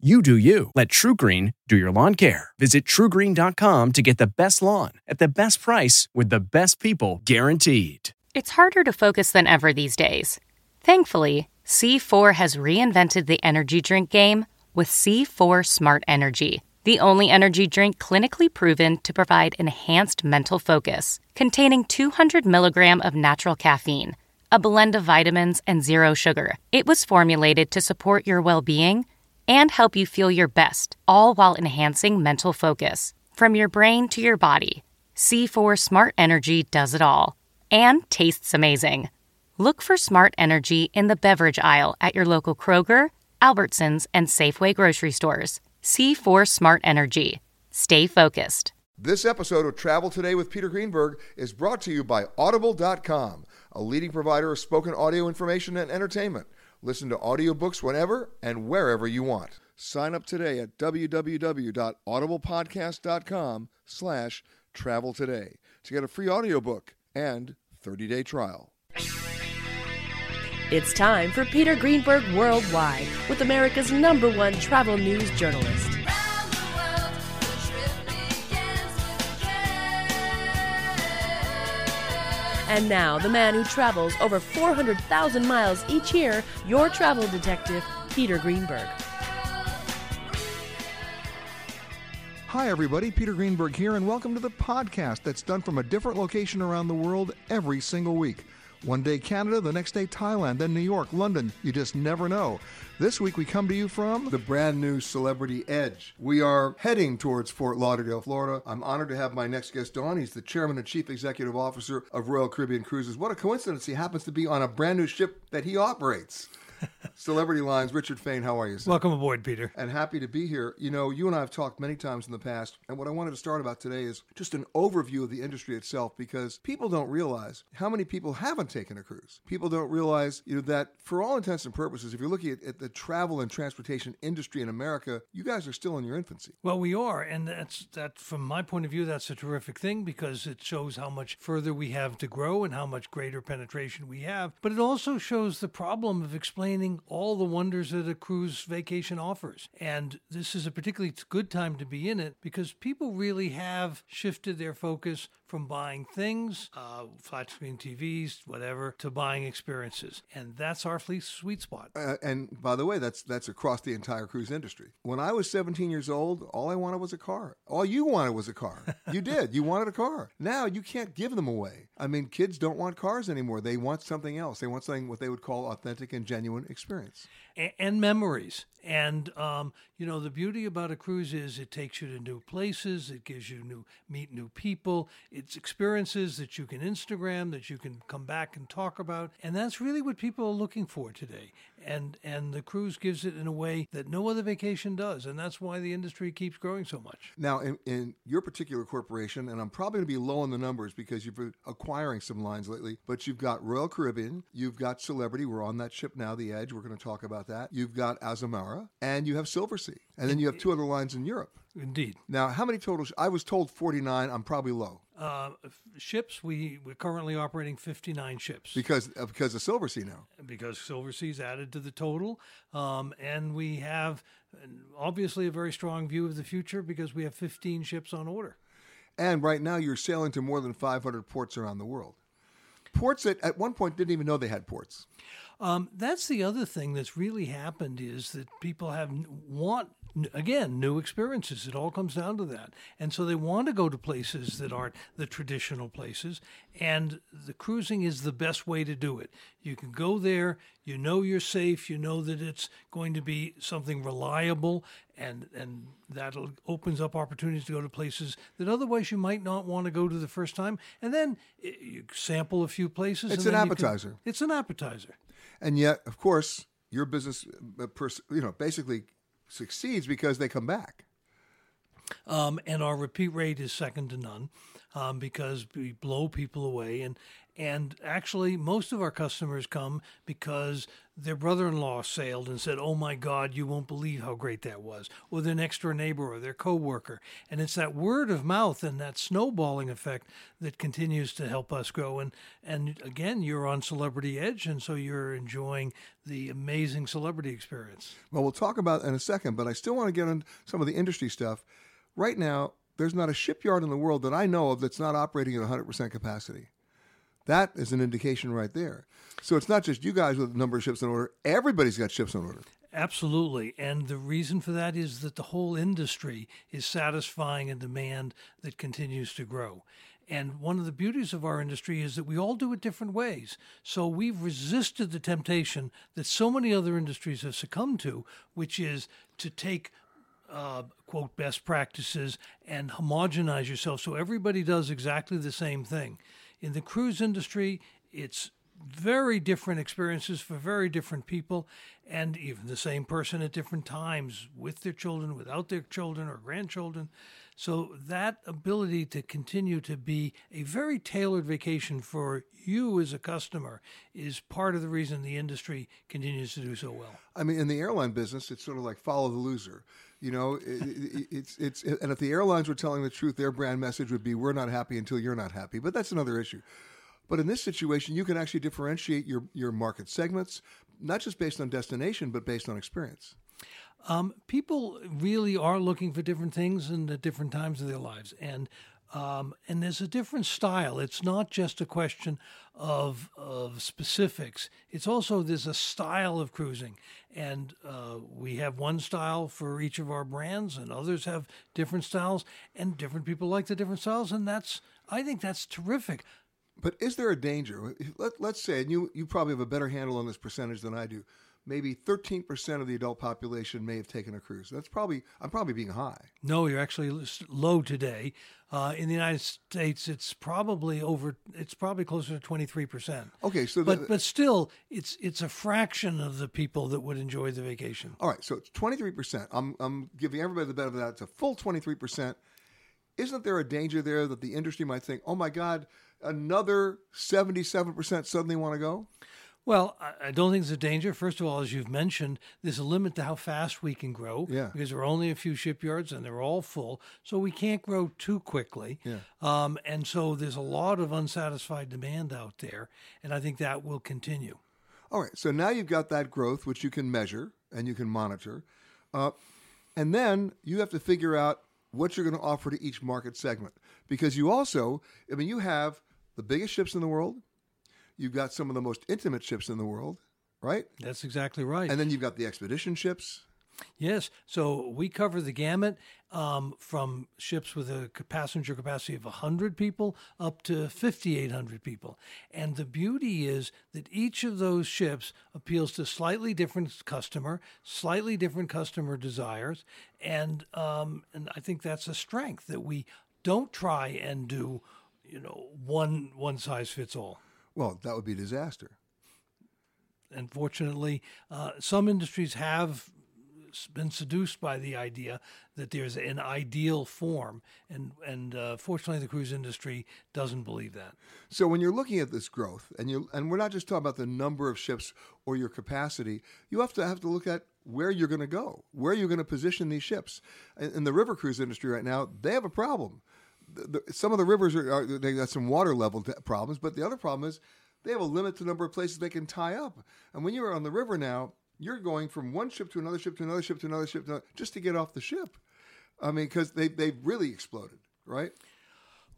You do you. Let TruGreen do your lawn care. Visit trugreen.com to get the best lawn at the best price with the best people guaranteed. It's harder to focus than ever these days. Thankfully, C4 has reinvented the energy drink game with C4 Smart Energy, the only energy drink clinically proven to provide enhanced mental focus, containing 200 milligram of natural caffeine, a blend of vitamins, and zero sugar. It was formulated to support your well being and help you feel your best, all while enhancing mental focus. From your brain to your body, C4 Smart Energy does it all and tastes amazing. Look for Smart Energy in the beverage aisle at your local Kroger, Albertsons, and Safeway grocery stores. C4 Smart Energy. Stay focused. This episode of Travel Today with Peter Greenberg is brought to you by Audible.com, a leading provider of spoken audio information and entertainment. Listen to audiobooks whenever and wherever you want. Sign up today at www.audiblepodcast.com slash travel today to get a free audiobook and 30-day trial. It's time for Peter Greenberg Worldwide with America's number one travel news journalist. And now, the man who travels over 400,000 miles each year, your travel detective, Peter Greenberg. Hi, everybody. Peter Greenberg here, and welcome to the podcast that's done from a different location around the world every single week. One day Canada, the next day Thailand, then New York, London. You just never know. This week we come to you from the brand new Celebrity Edge. We are heading towards Fort Lauderdale, Florida. I'm honored to have my next guest on. He's the chairman and chief executive officer of Royal Caribbean Cruises. What a coincidence he happens to be on a brand new ship that he operates. Celebrity Lines, Richard Fain, how are you? Sir? Welcome aboard, Peter. And happy to be here. You know, you and I have talked many times in the past, and what I wanted to start about today is just an overview of the industry itself because people don't realize how many people haven't taken a cruise. People don't realize, you know, that for all intents and purposes, if you're looking at, at the travel and transportation industry in America, you guys are still in your infancy. Well, we are, and that's that. From my point of view, that's a terrific thing because it shows how much further we have to grow and how much greater penetration we have. But it also shows the problem of explaining all the wonders that a cruise vacation offers. And this is a particularly good time to be in it because people really have shifted their focus from buying things, uh, flat screen TVs, whatever, to buying experiences. And that's our sweet spot. Uh, and by the way, that's that's across the entire cruise industry. When I was 17 years old, all I wanted was a car. All you wanted was a car. You did. You wanted a car. Now you can't give them away. I mean, kids don't want cars anymore. They want something else. They want something what they would call authentic and genuine experience and, memories. And um, you know, the beauty about a cruise is it takes you to new places. It gives you new meet new people. It's experiences that you can Instagram, that you can come back and talk about, and that's really what people are looking for today. And and the cruise gives it in a way that no other vacation does, and that's why the industry keeps growing so much. Now, in, in your particular corporation, and I'm probably going to be low on the numbers because you've been acquiring some lines lately, but you've got Royal Caribbean, you've got Celebrity. We're on that ship now, the Edge. We're going to talk about that. You've got Azamara, and you have Silversea, and then you have two other lines in Europe. Indeed. Now, how many total? Sh- I was told 49. I'm probably low. Uh, ships, we, we're currently operating 59 ships. Because uh, because of Silversea now. Because Silversea's added to the total. Um, and we have obviously a very strong view of the future because we have 15 ships on order. And right now you're sailing to more than 500 ports around the world. Ports that at one point didn't even know they had ports. Um, that's the other thing that's really happened is that people have want again, new experiences. It all comes down to that. And so they want to go to places that aren't the traditional places. And the cruising is the best way to do it. You can go there, you know you're safe, you know that it's going to be something reliable, and, and that opens up opportunities to go to places that otherwise you might not want to go to the first time. And then you sample a few places. It's an appetizer. Can, it's an appetizer. And yet, of course, your business, uh, you know, basically succeeds because they come back. Um, and our repeat rate is second to none um, because we blow people away. And and actually, most of our customers come because their brother in law sailed and said, Oh my God, you won't believe how great that was. Or their next door neighbor or their coworker. And it's that word of mouth and that snowballing effect that continues to help us grow. And, and again, you're on Celebrity Edge, and so you're enjoying the amazing celebrity experience. Well, we'll talk about in a second, but I still want to get on some of the industry stuff. Right now, there's not a shipyard in the world that I know of that's not operating at 100% capacity. That is an indication right there. So it's not just you guys with a number of ships in order. Everybody's got ships in order. Absolutely. And the reason for that is that the whole industry is satisfying a demand that continues to grow. And one of the beauties of our industry is that we all do it different ways. So we've resisted the temptation that so many other industries have succumbed to, which is to take uh, quote best practices and homogenize yourself so everybody does exactly the same thing. In the cruise industry, it's very different experiences for very different people, and even the same person at different times with their children, without their children, or grandchildren. So, that ability to continue to be a very tailored vacation for you as a customer is part of the reason the industry continues to do so well. I mean, in the airline business, it's sort of like follow the loser. You know, it, it's it's and if the airlines were telling the truth, their brand message would be "We're not happy until you're not happy." But that's another issue. But in this situation, you can actually differentiate your your market segments, not just based on destination, but based on experience. Um, people really are looking for different things and at different times of their lives, and um, and there's a different style. It's not just a question of of specifics. It's also there's a style of cruising, and uh, we have one style for each of our brands, and others have different styles, and different people like the different styles, and that's I think that's terrific. But is there a danger? Let, let's say, and you you probably have a better handle on this percentage than I do maybe 13% of the adult population may have taken a cruise. That's probably, I'm probably being high. No, you're actually low today. Uh, in the United States, it's probably over, it's probably closer to 23%. Okay, so, the, but, but still, it's, it's a fraction of the people that would enjoy the vacation. All right, so it's 23%. I'm, I'm giving everybody the benefit of that. It's a full 23%. Isn't there a danger there that the industry might think, oh my God, another 77% suddenly want to go? Well, I don't think it's a danger. First of all, as you've mentioned, there's a limit to how fast we can grow yeah. because there are only a few shipyards and they're all full. So we can't grow too quickly. Yeah. Um, and so there's a lot of unsatisfied demand out there. And I think that will continue. All right. So now you've got that growth, which you can measure and you can monitor. Uh, and then you have to figure out what you're going to offer to each market segment because you also, I mean, you have the biggest ships in the world You've got some of the most intimate ships in the world, right? That's exactly right. And then you've got the expedition ships. Yes. So we cover the gamut um, from ships with a passenger capacity of 100 people up to 5,800 people. And the beauty is that each of those ships appeals to slightly different customer, slightly different customer desires. And, um, and I think that's a strength that we don't try and do, you know, one, one size fits all. Well, that would be a disaster. Unfortunately, uh, some industries have been seduced by the idea that there's an ideal form, and and uh, fortunately, the cruise industry doesn't believe that. So, when you're looking at this growth, and you and we're not just talking about the number of ships or your capacity, you have to have to look at where you're going to go, where you're going to position these ships. In, in the river cruise industry right now, they have a problem the, some of the rivers are, are, they got some water level problems, but the other problem is they have a limited number of places they can tie up. And when you're on the river now, you're going from one ship to another ship to another ship to another ship to another, just to get off the ship. I mean, because they they've really exploded, right?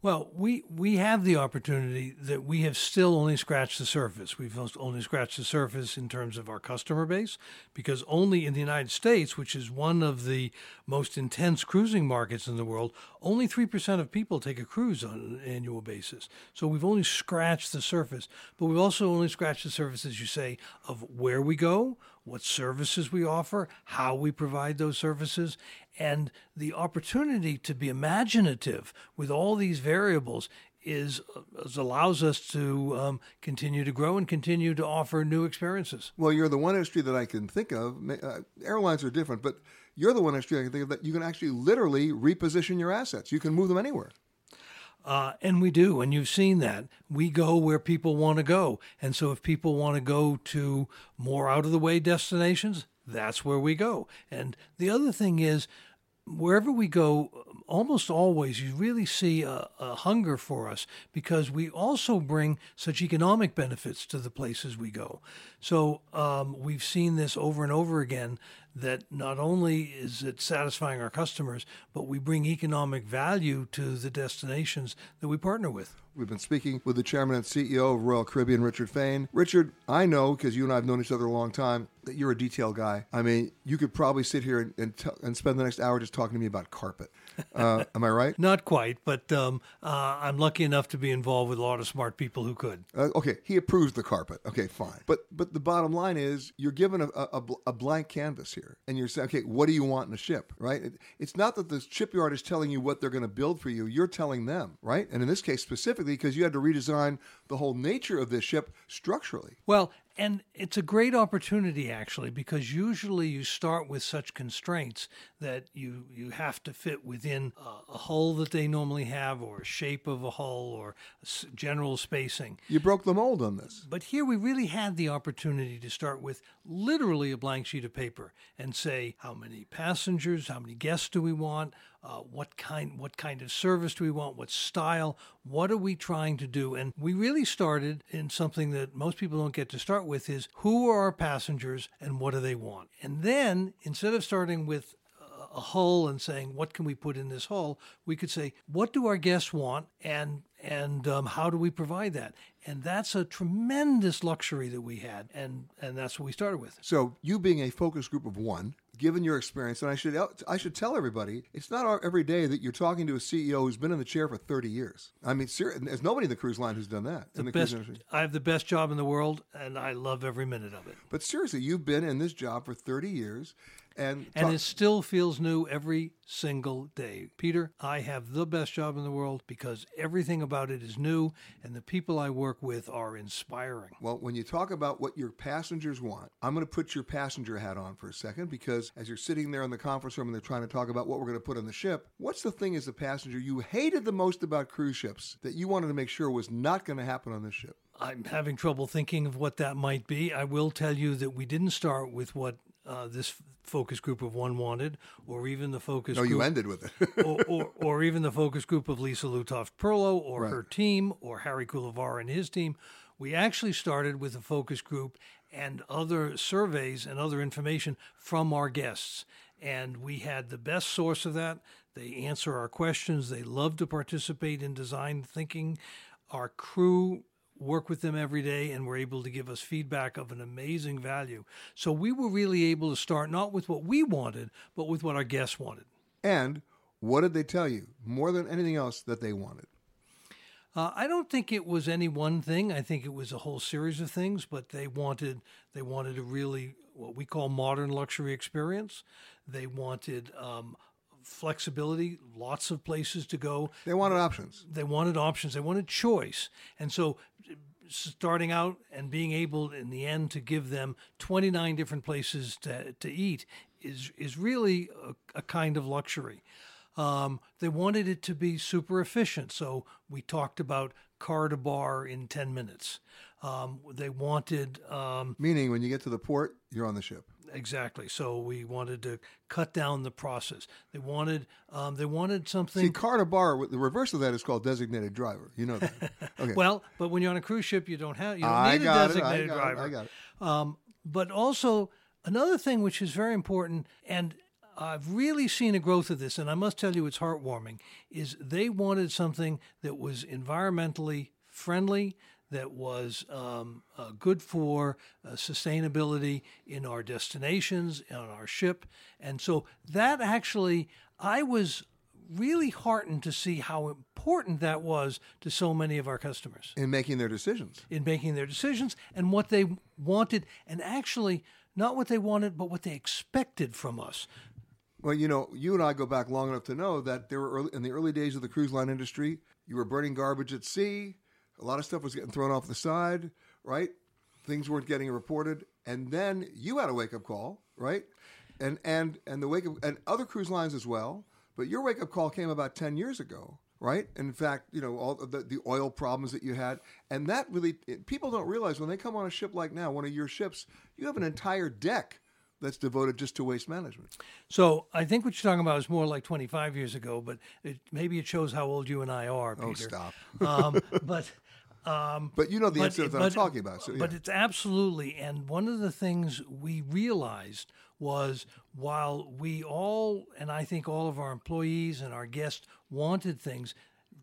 Well, we, we have the opportunity that we have still only scratched the surface. We've only scratched the surface in terms of our customer base because only in the United States, which is one of the most intense cruising markets in the world, only 3% of people take a cruise on an annual basis. So we've only scratched the surface, but we've also only scratched the surface, as you say, of where we go, what services we offer, how we provide those services, and the opportunity to be imaginative with all these variables is, is allows us to um, continue to grow and continue to offer new experiences. Well, you're the one industry that I can think of. Uh, airlines are different, but you're the one industry I can think of that you can actually literally reposition your assets. You can move them anywhere. Uh, and we do, and you've seen that. We go where people want to go. And so if people want to go to more out of the way destinations, that's where we go. And the other thing is, wherever we go, almost always you really see a, a, hunger for us because we also bring such economic benefits to the places we go. So um, we've seen this over and over again that not only is it satisfying our customers, but we bring economic value to the destinations that we partner with. We've been speaking with the chairman and CEO of Royal Caribbean, Richard Fain. Richard, I know because you and I have known each other a long time that you're a detail guy. I mean, you could probably sit here and, and, t- and spend the next hour just talking to me about carpet. Uh, am I right? Not quite, but um, uh, I'm lucky enough to be involved with a lot of smart people who could. Uh, okay, he approves the carpet. Okay, fine. But but the bottom line is you're given a, a, a, blank canvas here, and you're saying, okay, what do you want in a ship, right? It, it's not that the shipyard is telling you what they're going to build for you. You're telling them, right? And in this case specifically, because you had to redesign the whole nature of this ship structurally. Well, and it's a great opportunity actually because usually you start with such constraints that you you have to fit within a, a hull that they normally have or a shape of a hull or general spacing. You broke the mold on this. But here we really had the opportunity to start with literally a blank sheet of paper and say how many passengers, how many guests do we want, uh, what kind what kind of service do we want? What style? What are we trying to do? And we really started in something that most people don't get to start with is who are our passengers and what do they want? And then instead of starting with a hull and saying what can we put in this hull? we could say what do our guests want and and um, how do we provide that? And that's a tremendous luxury that we had and and that's what we started with. So you being a focus group of one given your experience, and I should I should tell everybody, it's not every day that you're talking to a CEO who's been in the chair for 30 years. I mean, ser- there's nobody in the cruise line who's done that. The, the best, I have the best job in the world, and I love every minute of it. But seriously, you've been in this job for 30 years, and and it still feels new every single day. Peter, I have the best job in the world because everything about it is new, and the people I work with are inspiring. Well, when you talk about what your passengers want, I'm going to put your passenger hat on for a second because as you're sitting there in the conference room and they're trying to talk about what we're going to put on the ship, what's the thing as a passenger you hated the most about cruise ships that you wanted to make sure was not going to happen on this ship? I'm having trouble thinking of what that might be. I will tell you that we didn't start with what uh, this focus group of one wanted, or even the focus. No, group, you ended with it. or, or, or, even the focus group of Lisa Lutoff-Perlo or right. her team, or Harri Kulovaara and his team. We actually started with a focus group and other surveys and other information from our guests. And we had the best source of that. They answer our questions. They love to participate in design thinking. Our crew work with them every day and were able to give us feedback of an amazing value. So we were really able to start not with what we wanted, but with what our guests wanted. And what did they tell you more than anything else that they wanted? Uh, I don't think it was any one thing. I think it was a whole series of things. But they wanted they wanted a really what we call modern luxury experience. They wanted um, flexibility, lots of places to go. They wanted options. They wanted options. They wanted choice. And so starting out and being able in the end to give them 29 different places to, to eat is is really a, a kind of luxury. Um, they wanted it to be super efficient, so we talked about car to bar in 10 minutes. Um, they wanted. Um, Meaning, when you get to the port, you're on the ship. Exactly. So we wanted to cut down the process. They wanted. Um, they wanted something. See, car to bar. The reverse of that is called designated driver. You know that. Okay. well, but when you're on a cruise ship, you don't have. You don't I need a designated driver. It. I got it. Um, but also another thing which is very important, and I've really seen a growth of this, and I must tell you, it's heartwarming. Is they wanted something that was environmentally friendly, that was um, uh, good for uh, sustainability in our destinations, on our ship. And so that actually, I was really heartened to see how important that was to so many of our customers in making their decisions. In making their decisions and what they wanted, and actually, not what they wanted, but what they expected from us. Well, you know, you and I go back long enough to know that there were early, in the early days of the cruise line industry, you were burning garbage at sea. A lot of stuff was getting thrown off the side, right? Things weren't getting reported, and then you had a wake up call, right? And and and the wake up and other cruise lines as well. But your wake up call came about ten years ago, right? And in fact, you know all the the oil problems that you had, and that really people don't realize when they come on a ship like now, one of your ships, you have an entire deck that's devoted just to waste management. So I think what you're talking about is more like 25 years ago, but it, maybe it shows how old you and I are, Oh, Peter. stop. um, but um, But you know the but- incident that but- I'm talking about. So, yeah. But it's absolutely, and one of the things we realized was while we all, and I think all of our employees and our guests wanted things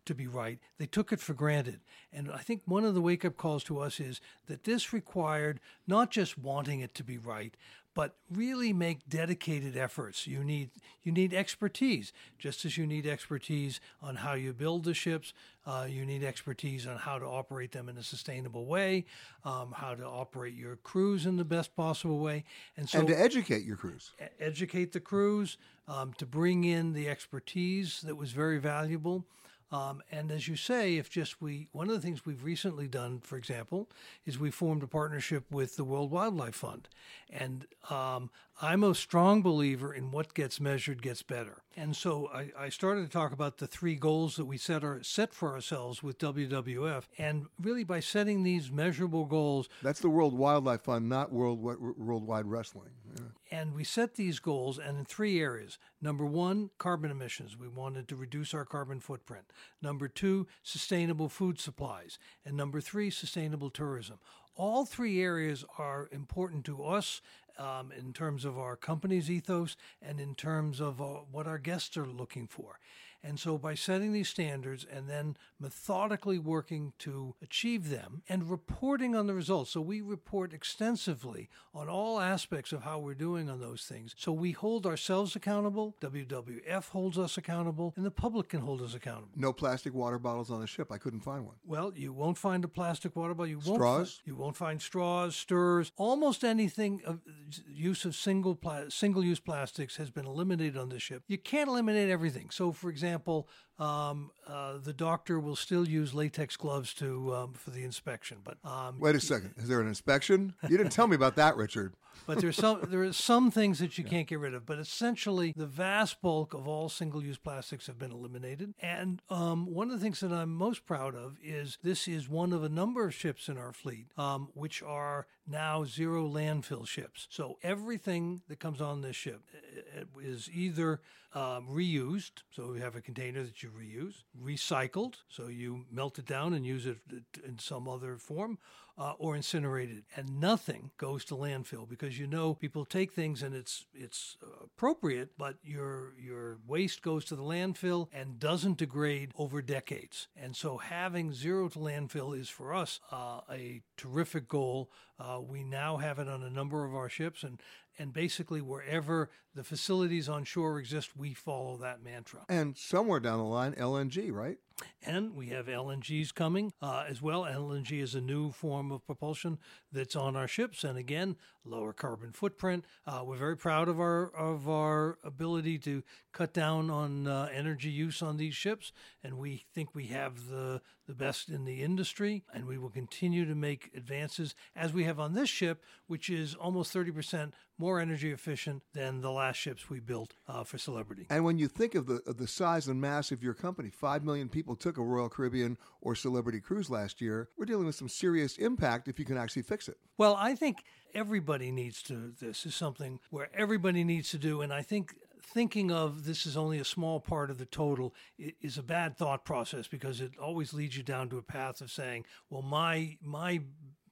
to be right, they took it for granted. And I think one of the wake up calls to us is that this required not just wanting it to be right, but really make dedicated efforts. You need you need expertise, just as you need expertise on how you build the ships. Uh, you need expertise on how to operate them in a sustainable way, um, how to operate your crews in the best possible way, and so and to educate your crews. educate the crews, um, to bring in the expertise that was very valuable. Um, and as you say, if just we, one of the things we've recently done, for example, is we formed a partnership with the World Wildlife Fund. And um, I'm a strong believer in what gets measured gets better. And so I, I started to talk about the three goals that we set, our, set for ourselves with WWF. And really, by setting these measurable goals, That's the World Wildlife Fund, not World Worldwide Wrestling. Yeah. And we set these goals and in three areas. Number one, carbon emissions. We wanted to reduce our carbon footprint. Number two, sustainable food supplies. And number three, sustainable tourism. All three areas are important to us um, in terms of our company's ethos and in terms of uh, what our guests are looking for. And so, by setting these standards and then methodically working to achieve them and reporting on the results, so we report extensively on all aspects of how we're doing on those things. So, we hold ourselves accountable, WWF holds us accountable, and the public can hold us accountable. No plastic water bottles on the ship. I couldn't find one. Well, you won't find a plastic water bottle. You won't Straws? Fi- you won't find straws, stirrers. Almost anything of use of single pla- single use plastics has been eliminated on the ship. You can't eliminate everything. So, for example, example, um, uh, the doctor will still use latex gloves to um, for the inspection, but um, Wait a second. Is there an inspection? You didn't tell me about that, Richard. but there's some there are some things that you can't get rid of. But essentially, the vast bulk of all single-use plastics have been eliminated. And um, one of the things that I'm most proud of is this is one of a number of ships in our fleet um, which are now zero landfill ships. So everything that comes on this ship uh, uh, is either um, reused, so we have a container that you reuse, recycled, so you melt it down and use it in some other form, uh, or incinerated, and nothing goes to landfill because you know people take things and it's it's appropriate, but your your waste goes to the landfill and doesn't degrade over decades. And so having zero to landfill is for us uh, a terrific goal. Uh, we now have it on a number of our ships, and and basically wherever the facilities on shore exist, we follow that mantra. And somewhere down the line, LNG, right? And we have LNGs coming uh, as well. LNG is a new form of propulsion that's on our ships, and again, lower carbon footprint. Uh, we're very proud of our of our ability to cut down on uh, energy use on these ships, and we think we have the the best in the industry, and we will continue to make advances as we have on this ship, which is almost thirty percent more energy efficient than the last ships we built uh, for Celebrity. And when you think of the of the size and mass of your company, five million people took a Royal Caribbean or Celebrity cruise last year. We're dealing with some serious impact if you can actually fix it. Well, I think everybody needs to. This is something where everybody needs to do, and I think thinking of this is only a small part of the total is a bad thought process because it always leads you down to a path of saying, "Well, my my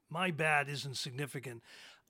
my bad isn't significant."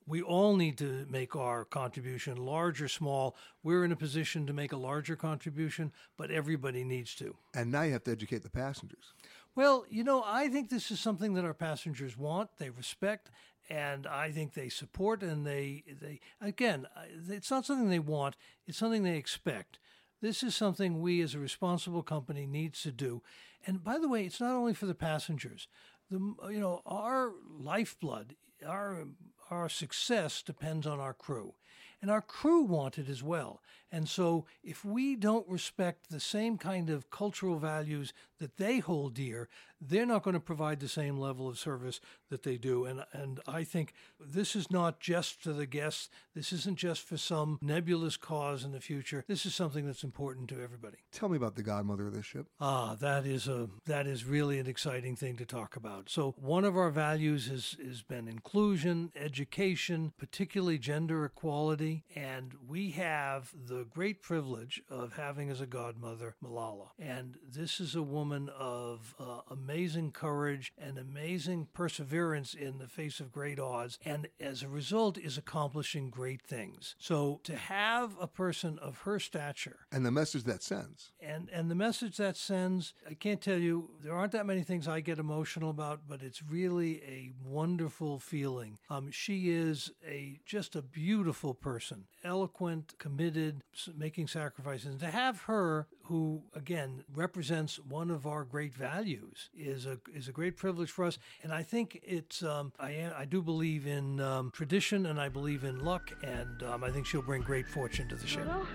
We all need to make our contribution, large or small. We're in a position to make a larger contribution, but everybody needs to. And now you have to educate the passengers. Well, you know, I think this is something that our passengers want, they respect, and I think they support. And they, they again, it's not something they want; it's something they expect. This is something we, as a responsible company, needs to do. And by the way, it's not only for the passengers. The you know our lifeblood, our our success depends on our crew. And our crew want it as well. And so if we don't respect the same kind of cultural values that they hold dear, they're not going to provide the same level of service that they do. And and I think this is not just for the guests. This isn't just for some nebulous cause in the future. This is something that's important to everybody. Tell me about the godmother of this ship. Ah, that is a that is really an exciting thing to talk about. So one of our values has has been inclusion, education, particularly gender equality, and we have the great privilege of having as a godmother Malala. And this is a woman of uh, amazing courage and amazing perseverance in the face of great odds, and as a result, is accomplishing great things. So to have a person of her stature and the message that sends, and and the message that sends, I can't tell you. There aren't that many things I get emotional about, but it's really a wonderful feeling. Um, she is a just a beautiful person, eloquent, committed, making sacrifices. And to have her who again represents one of our great values is a is a great privilege for us and I think it's um, I I do believe in um, tradition and I believe in luck and um, I think she'll bring great fortune to the. Well,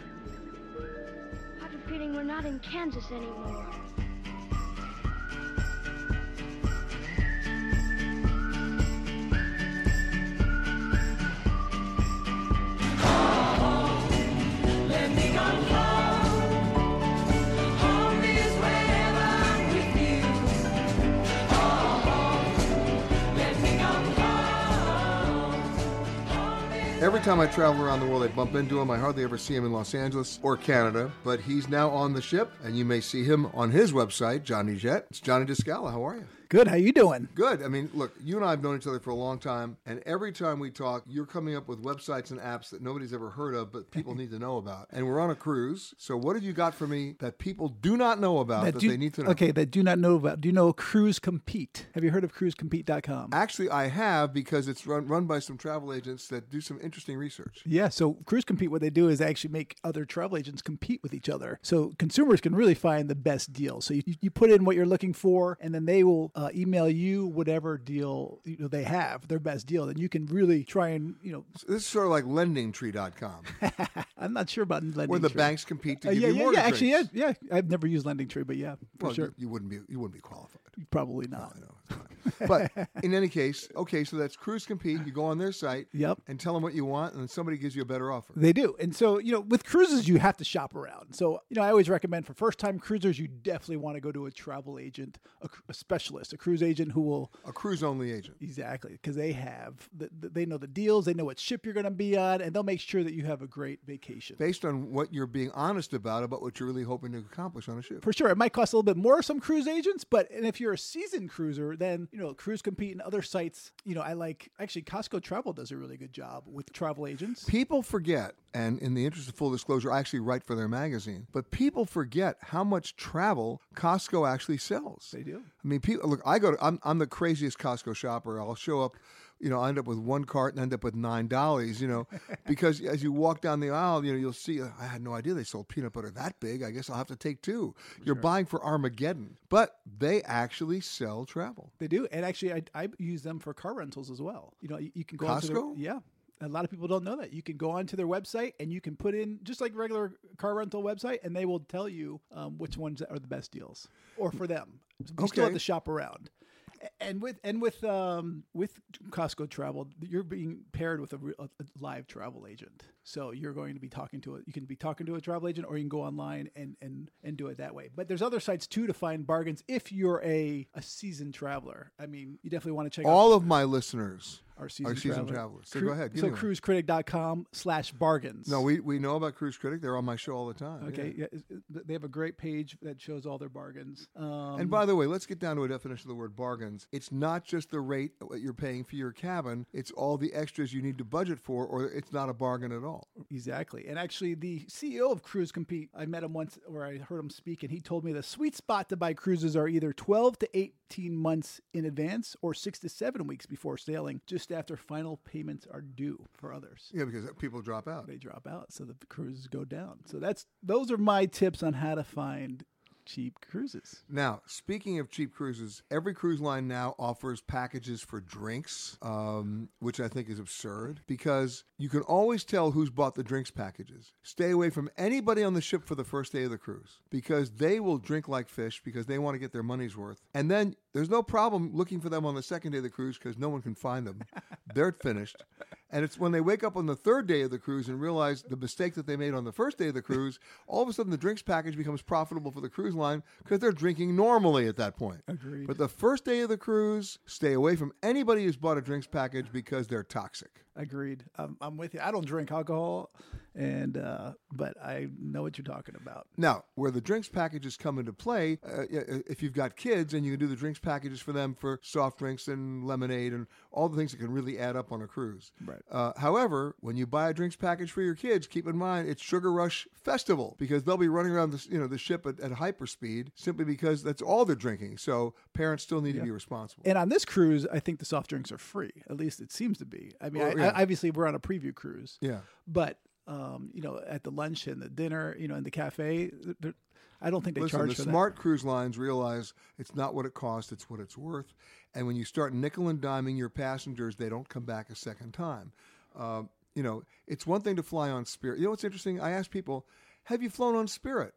I have a feeling we're not in Kansas anymore. Every time I travel around the world, I bump into him. I hardly ever see him in Los Angeles or Canada, but he's now on the ship, and you may see him on his website, Johnny Jet. It's Johnny DiScala. How are you? Good. How you doing? Good. I mean, look, you and I have known each other for a long time, and every time we talk, you're coming up with websites and apps that nobody's ever heard of, but people need to know about. And we're on a cruise. So, what have you got for me that people do not know about that, that do, they need to know? Okay, that do not know about. Do you know Cruise Compete? Have you heard of CruiseCompete.com? Actually, I have because it's run run by some travel agents that do some interesting research. Yeah. So, Cruise Compete, what they do is actually make other travel agents compete with each other, so consumers can really find the best deal. So you, you put in what you're looking for, and then they will uh, email you whatever deal you know, they have, their best deal, then you can really try and, you know. This is sort of like lendingtree.com. I'm not sure about lending Where the banks compete to uh, give yeah, you yeah, mortgage yeah, actually, rates. yeah, yeah. I've never used LendingTree, but yeah, for well, sure. You, you wouldn't be you wouldn't be qualified. Probably not. No. but in any case, okay, so that's Cruise Compete. You go on their site Yep. and tell them what you want, and then somebody gives you a better offer. They do. And so, you know, with cruises, you have to shop around. So, you know, I always recommend for first time cruisers, you definitely want to go to a travel agent, a, a specialist, a cruise agent who will. A cruise only agent. Exactly. Because they have, the, the, they know the deals, they know what ship you're going to be on, and they'll make sure that you have a great vacation. Based on what you're being honest about, about what you're really hoping to accomplish on a ship. For sure. It might cost a little bit more some cruise agents, but and if you're a seasoned cruiser, then, you know, Cruise Compete and other sites, you know, I like, actually, Costco Travel does a really good job with travel agents. People forget, and in the interest of full disclosure, I actually write for their magazine, but people forget how much travel Costco actually sells. They do. I mean, people look. I go to. I'm, I'm the craziest Costco shopper. I'll show up. You know, I end up with one cart and end up with nine dollies. You know, because as you walk down the aisle, you know, you'll see. uh, I had no idea they sold peanut butter that big. I guess I'll have to take two. You're buying for Armageddon, but they actually sell travel. They do, and actually, I, I use them for car rentals as well. You know, you, you can go onto their, Costco? yeah. A lot of people don't know that you can go onto their website and you can put in just like regular car rental website, and they will tell you um, which ones are the best deals, or for them. You still have to shop around. And with and with um, with Costco Travel, you're being paired with a, a, live travel agent. So you're going to be talking to a you can be talking to a travel agent, or you can go online and and and do it that way. But there's other sites too to find bargains if you're a a seasoned traveler. I mean, you definitely want to check out All of my listeners our season, Our season traveler. travelers. So Cru- go ahead, So me cruisecritic.com slash bargains. No, we, we know about Cruise Critic. They're on my show all the time. Okay, yeah. yeah. they have a great page that shows all their bargains. Um, And by the way, let's get down to a definition of the word bargains. It's not just the rate that you're paying for your cabin, it's all the extras you need to budget for, or it's not a bargain at all. Exactly. And actually, the CEO of Cruise Compete, I met him once where I heard him speak, and he told me the sweet spot to buy cruises are either 12 to 18 months in advance or six to seven weeks before sailing, just after final payments are due for others. Yeah, because people drop out. They drop out, so the cruises go down. So that's those are my tips on how to find cheap cruises. Now, speaking of cheap cruises, every cruise line now offers packages for drinks, um, which I think is absurd because you can always tell who's bought the drinks packages. Stay away from anybody on the ship for the first day of the cruise because they will drink like fish because they want to get their money's worth. And then there's no problem looking for them on the second day of the cruise because no one can find them. They're finished. And it's when they wake up on the third day of the cruise and realize the mistake that they made on the first day of the cruise, all of a sudden the drinks package becomes profitable for the cruise line because they're drinking normally at that point. Agreed. But the first day of the cruise, stay away from anybody who's bought a drinks package because they're toxic. Agreed. I'm, I'm with you. I don't drink alcohol, and uh, but I know what you're talking about. Now, where the drinks packages come into play, uh, if you've got kids and you can do the drinks packages for them for soft drinks and lemonade and all the things that can really add up on a cruise. Right. Uh, however, when you buy a drinks package for your kids, keep in mind it's Sugar Rush Festival because they'll be running around the you know the ship at, at hyperspeed simply because that's all they're drinking. So parents still need to be responsible. And on this cruise, I think the soft drinks are free. At least it seems to be. I mean, Well, I. I, obviously we're on a preview cruise. Yeah. But um, you know, at the lunch and the dinner, you know, in the cafe, they're- I don't think they Listen, charge the for smart cruise lines realize it's not what it costs; it's what it's worth. And when you start nickel and diming your passengers, they don't come back a second time. Uh, you know, it's one thing to fly on Spirit. You know what's interesting? I ask people, "Have you flown on Spirit?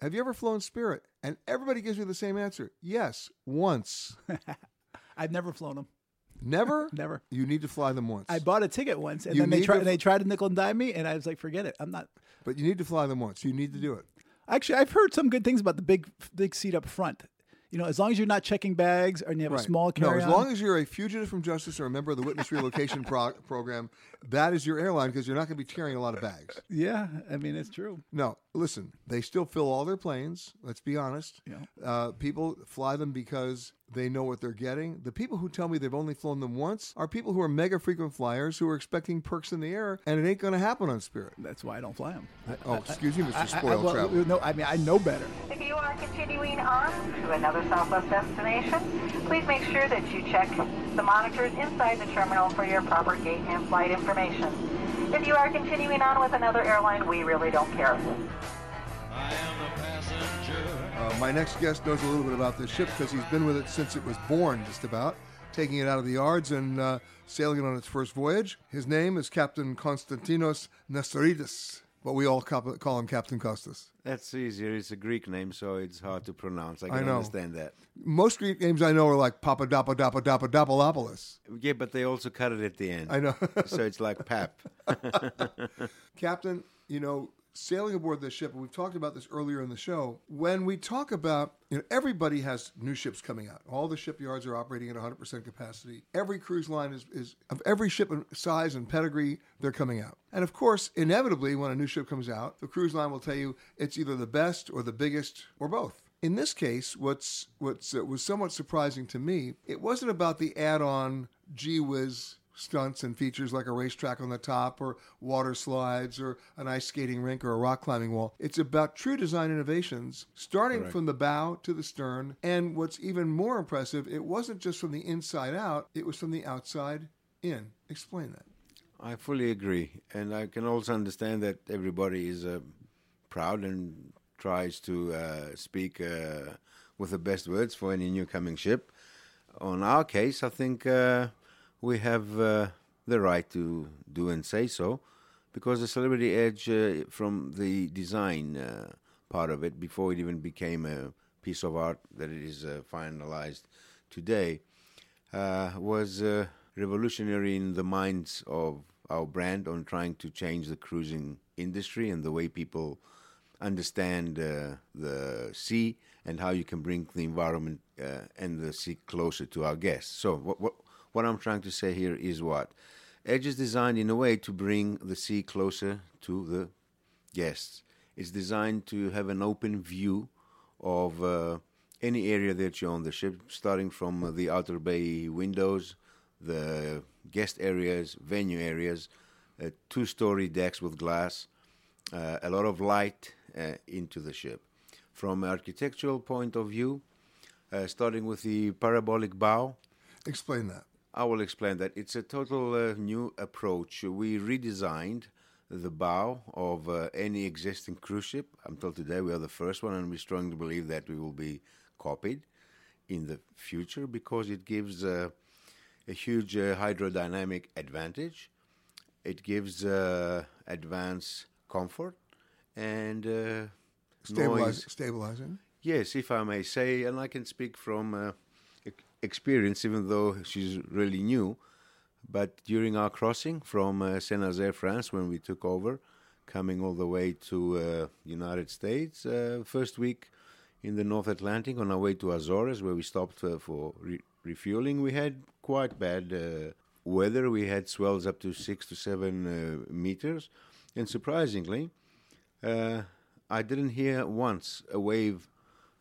Have you ever flown Spirit?" And everybody gives me the same answer: "Yes, once." I've never flown them. Never. Never. You need to fly them once. I bought a ticket once, and You then they tried. to- They tried to nickel and dime me, and I was like, "Forget it. I'm not." but you need to fly them once. You need to do it. Actually, I've heard some good things about the big, big seat up front. You know, as long as you're not checking bags and you have a small carry-on. No, as long as you're a fugitive from justice or a member of the witness relocation pro- program, that is your airline because you're not going to be carrying a lot of bags. yeah, I mean it's true. No, listen, they still fill all their planes. Let's be honest. Yeah. Uh, people fly them because they know what they're getting. The people who tell me they've only flown them once are people who are mega frequent flyers who are expecting perks in the air, and it ain't going to happen on Spirit. That's why I don't fly them. Oh, excuse me, Mr. I, I, Spoiled well, Traveler. no, I mean I know better. If you are continuing on to another Southwest destination, please make sure that you check the monitors inside the terminal for your proper gate and flight information. If you are continuing on with another airline, we really don't care. I am a passenger. Uh, my next guest knows a little bit about this ship because he's been with it since it was born, just about, taking it out of the yards and uh, sailing it on its first voyage. His name is Captain Konstantinos Nestoridis, but we all call him Captain Costas. That's easier. It's a Greek name, so it's hard to pronounce. I I can know. understand that. Most Greek names I know are like Papadopoulos. Yeah, but they also cut it at the end. I know. so it's like pap. Captain, you know, sailing aboard this ship, and we've talked about this earlier in the show. When we talk about, you know, everybody has new ships coming out. All the shipyards are operating at 100% capacity. Every cruise line is, is of every ship size and pedigree, they're coming out. And of course, inevitably, when a new ship comes out, the cruise line will tell you it's either the best or the biggest or both. In this case, what's what's uh, was somewhat surprising to me, it wasn't about the add-on gee whiz stunts and features like a racetrack on the top or water slides or an ice skating rink or a rock climbing wall. It's about true design innovations, starting from the bow to the stern. And what's even more impressive, it wasn't just from the inside out, it was from the outside in. Explain that. I fully agree, and I can also understand that everybody is uh, proud and tries to uh, speak uh, with the best words for any new coming ship. On our case, I think uh, we have uh, the right to do and say so, because the celebrity edge uh, from the design uh, part of it, before it even became a piece of art that it is uh, finalized today, uh, was uh, revolutionary in the minds of our brand on trying to change the cruising industry and the way people understand the sea and how you can bring the environment and the sea closer to our guests. So, what, what what I'm trying to say here is what? Edge is designed in a way to bring the sea closer to the guests. It's designed to have an open view of uh, any area that you're on the ship, starting from uh, the outer bay windows, the guest areas, venue areas, uh, two story decks with glass, uh, a lot of light uh, into the ship. From an architectural point of view, uh, starting with the parabolic bow, Explain that. I will explain that. It's a total uh, new approach. We redesigned the bow of uh, any existing cruise ship. Until today, we are the first one, and we strongly believe that we will be copied in the future because it gives uh, a huge uh, hydrodynamic advantage. It gives uh, advanced comfort and uh, Stabilize, noise. stabilizing. Yes, if I may say, and I can speak from uh, experience, even though she's really new. But during our crossing from uh, Saint Nazaire, France, when we took over, coming all the way to uh, United States, uh, first week in the North Atlantic on our way to Azores, where we stopped uh, for re- refueling, we had quite bad uh, weather. We had swells up to six to seven uh, meters, and surprisingly, I didn't hear once a wave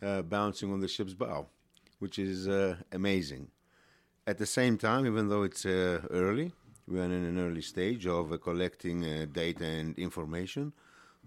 bouncing on the ship's bow, which is uh, amazing. At the same time, even though it's uh, early, we are in an early stage of uh, collecting uh, data and information.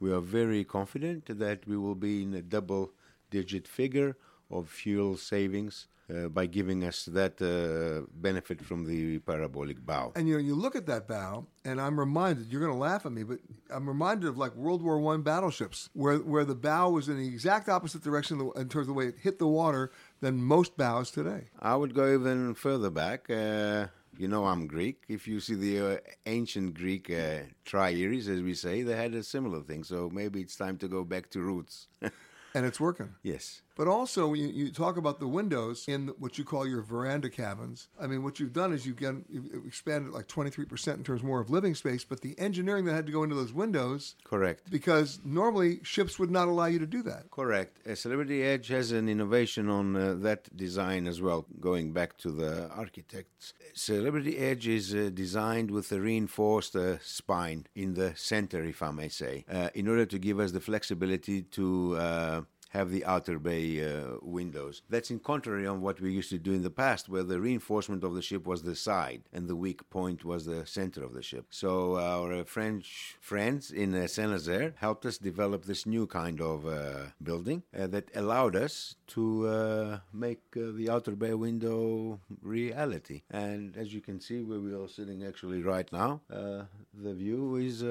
We are very confident that we will be in a double digit figure of fuel savings uh, by giving us that uh, benefit from the parabolic bow. And you know, you look at that bow, and I'm reminded. You're going to laugh at me, but I'm reminded of like World War One battleships, where where the bow was in the exact opposite direction in terms of the way it hit the water than most bows today. I would go even further back. Uh, you know, I'm Greek. If you see the uh, ancient Greek uh, triaries, as we say, they had a similar thing. So maybe it's time to go back to roots. And it's working. yes. But also, when you, you talk about the windows in what you call your veranda cabins. I mean, what you've done is you've, you've expanded like 23% in terms more of living space, but the engineering that had to go into those windows, Correct. because normally ships would not allow you to do that. Correct. Uh, Celebrity Edge has an innovation on uh, that design as well, going back to the architects. Celebrity Edge is uh, designed with a reinforced uh, spine in the center, if I may say, uh, in order to give us the flexibility to. Have the outer bay uh, windows. That's in contrary on what we used to do in the past, where the reinforcement of the ship was the side and the weak point was the center of the ship. So our French friends in uh, Saint Nazaire helped us develop this new kind of uh, building uh, that allowed us to uh, make uh, the outer bay window reality. And as you can see, where we are sitting actually right now, the view is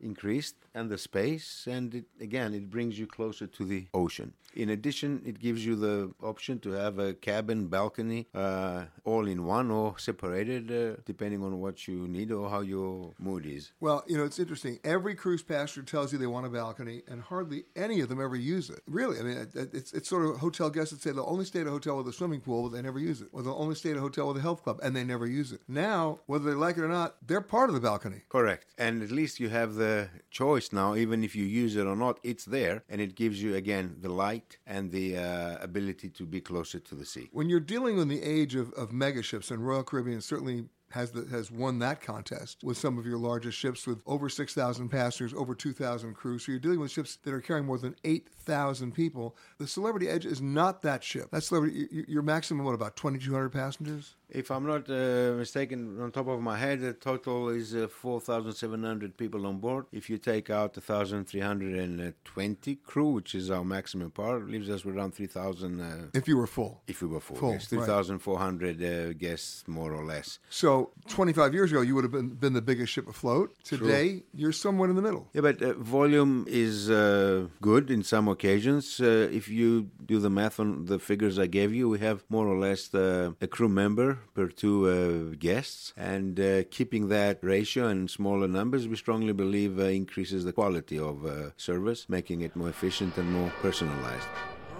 increased and the space, and it, again, it brings you closer to the ocean. In addition, it gives you the option to have a cabin balcony uh, all in one or separated, uh, depending on what you need or how your mood is. Well, you know, it's interesting. Every cruise passenger tells you they want a balcony, and hardly any of them ever use it. Really, I mean, it's, it's sort of hotel guests that say they'll only stay at a hotel with a swimming pool, but they never use it. Or they'll only stay at a hotel with a health club, and they never use it. Now, whether they like it or not, they're part of the balcony. Correct. And at least you have the choice now, even if you use it or not, it's there. And it gives you, again, the light and the uh, ability to be closer to the sea. When you're dealing with the age of, of mega ships, and Royal Caribbean certainly has the, has won that contest with some of your largest ships with over 6,000 passengers, over 2,000 crews. So you're dealing with ships that are carrying more than 8,000 people. The Celebrity Edge is not that ship. That Celebrity, your maximum, what, about 2,200 passengers? If I'm not uh, mistaken, on top of my head, the total is uh, 4,700 people on board. If you take out 1,320 crew, which is our maximum part, leaves us with around 3,000. Uh, If you were full. if we were full, Full, yes, 3,400 uh, guests, more or less. So 25 years ago, you would have been, been the biggest ship afloat. Today, you're somewhere in the middle. Yeah, but uh, volume is uh, good in some occasions. Uh, if you do the math on the figures I gave you, we have more or less uh, a crew member per two uh, guests. And uh, keeping that ratio and smaller numbers, we strongly believe uh, increases the quality of uh, service, making it more efficient and more personalized.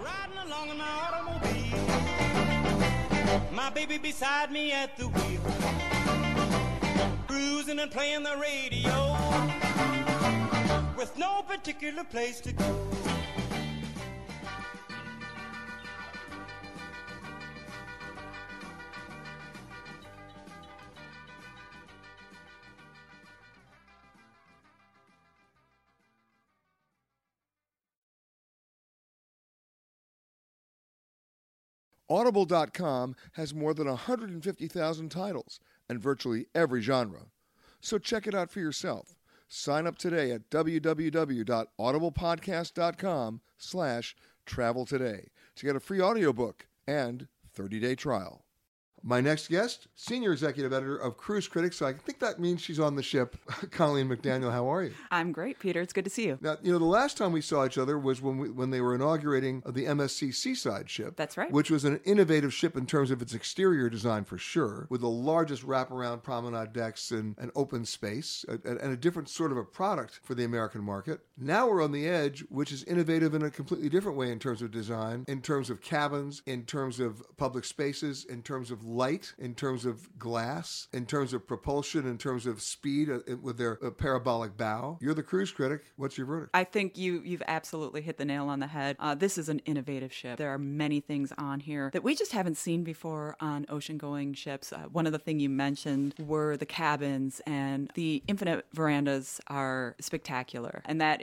Riding Audible.com has more than 150,000 titles and virtually every genre. So check it out for yourself. Sign up today at www.audiblepodcast.com slash travel today to get a free audiobook and 30-day trial. My next guest, senior executive editor of Cruise Critics. So I think that means she's on the ship. Colleen McDaniel, how are you? I'm great, Peter. It's good to see you. Now, you know, the last time we saw each other was when we, when they were inaugurating the MSC Seaside ship. That's right. Which was an innovative ship in terms of its exterior design for sure, with the largest wraparound promenade decks and, and open space, and a different sort of a product for the American market. Now we're on the edge, which is innovative in a completely different way in terms of design, in terms of cabins, in terms of public spaces, in terms of light, in terms of glass, in terms of propulsion, in terms of speed uh, with their uh, parabolic bow. You're the cruise critic. What's your verdict? I think you you've absolutely hit the nail on the head. Uh, this is an innovative ship. There are many things on here that we just haven't seen before on ocean-going ships. Uh, one of the things you mentioned were the cabins, and the infinite verandas are spectacular, and that.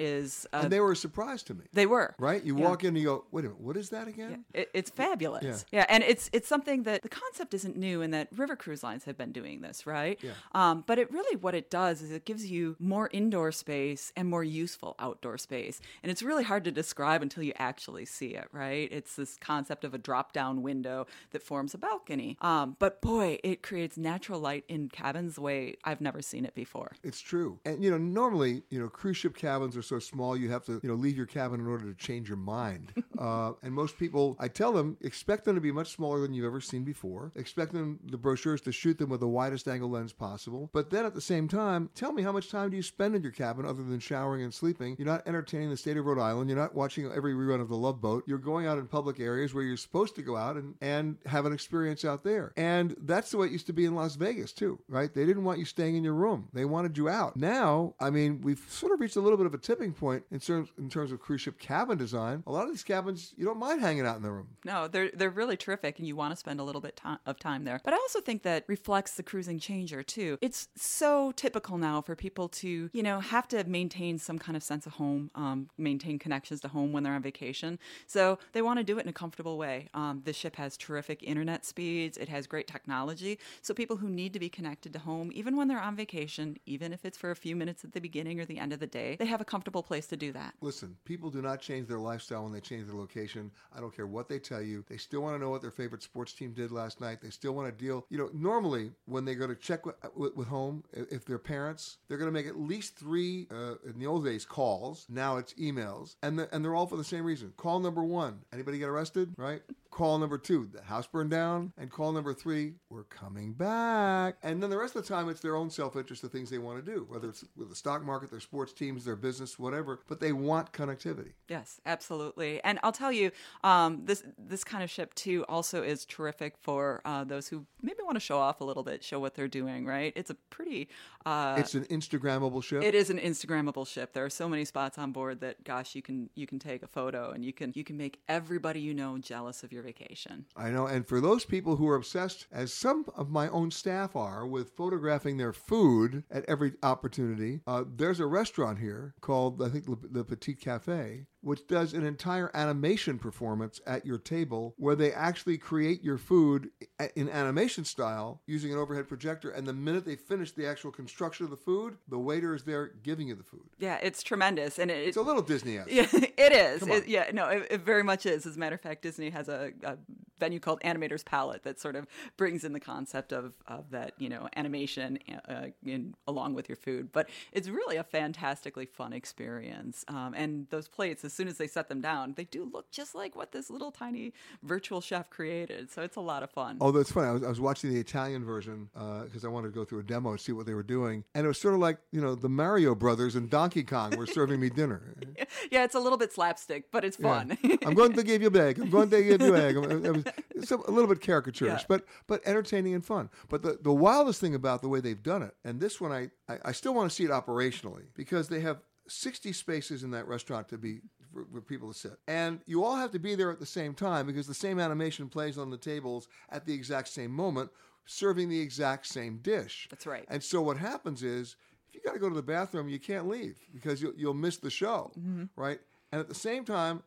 And they were a surprise to me. They were right. You yeah. walk in, and you go, "Wait a minute, what is that again?" Yeah. It, it's fabulous. Yeah. yeah, and it's it's something that the concept isn't new, and that river cruise lines have been doing this, right? Yeah. Um, but it really what it does is it gives you more indoor space and more useful outdoor space, and it's really hard to describe until you actually see it, right? It's this concept of a drop-down window that forms a balcony. Um, but boy, it creates natural light in cabins the way I've never seen it before. It's true, and you know normally you know cruise ship cabins are so small you have to you know leave your cabin in order to change your mind, uh, and most people I tell them expect them to be much smaller than you've ever seen before. Expect them the brochures to shoot them with the widest angle lens possible, but then at the same time tell me how much time do you spend in your cabin other than showering and sleeping? You're not entertaining the state of Rhode Island. You're not watching every rerun of The Love Boat. You're going out in public areas where you're supposed to go out and and have an experience out there, and that's the way it used to be in Las Vegas too, right? They didn't want you staying in your room. They wanted you out. Now, I mean, we've sort of reached a little bit of a tipping point in terms in terms of cruise ship cabin design. A lot of these cabins, you don't mind hanging out in the room. No, they're they're really terrific, and you want to spend a little bit to- of time there. But I also think that reflects the cruising changer too. It's so typical now for people to you know have to maintain some kind of sense of home, um, maintain connections to home when they're on vacation. So they want to do it in a comfortable way. Um, ship has terrific internet speeds. It has great technology. So people who need to be connected to home, even when they're on vacation, even if it's for a few minutes at the beginning or the end of the day, they have a comfortable place to do that. Listen, people do not change their lifestyle when they change their location. I don't care what they tell you. They still want to know what their favorite sports team did last night. They still want to deal. You know, normally when they go to check with, with, with home, if they're parents, they're going to make at least three, uh, in the old days, calls. Now it's emails. And, the, and they're all for the same reason. Call number one, anybody get arrested, right? Call number two, the house burned down. And call number three, we're coming back. And then the rest of the time, it's their own self interest, the things they want to do, whether it's with the stock market, their sports teams, their business, whatever. But they want connectivity. Yes, absolutely. And I'll tell you, um, this this kind of ship too also is terrific for uh, those who maybe want to show off a little bit, show what they're doing. Right? It's a pretty. Uh, it's an Instagrammable ship. It is an Instagrammable ship. There are so many spots on board that, gosh, you can you can take a photo and you can you can make everybody you know jealous of your vacation. I know. And for those people who are obsessed, as some of my own staff are, with photographing their food at every opportunity, uh, there's a restaurant here called I think the Petit Cafe, which does an entire animation performance at your table where they actually create your food in animation style using an overhead projector. And the minute they finish the actual construction of the food, the waiter is there giving you the food. Yeah, it's tremendous, and it, it's a little Disney-esque. Yeah, it is. It, yeah, no, it, it, very much is. As a matter of fact, Disney has a, a, venue called Animator's Palate that sort of brings in the concept of, of that you know animation uh, in along with your food. But it's really a fantastically fun experience. Um, and those plates, soon as they set them down, they do look just like what this little tiny virtual chef created. So it's a lot of fun. Oh, that's funny. I was, I was watching the Italian version because uh, I wanted to go through a demo and see what they were doing, and it was sort of like you know the Mario Brothers and Donkey Kong were serving me dinner. yeah, it's a little bit slapstick, but it's fun. Yeah. I'm going to give you a bag. I'm going to give you a egg. It was, it's a little bit caricaturish, yeah. but but entertaining and fun. But the, the wildest thing about the way they've done it, and this one I, I, I still want to see it operationally because they have 60 spaces in that restaurant to be for, for, people to sit. And you all have to be there at the same time because the same animation plays on the tables at the exact same moment, serving the exact same dish. That's right. And so what happens is if you got to go to the bathroom, you can't leave because you'll, you'll miss the show, mm-hmm. right? And at the same time,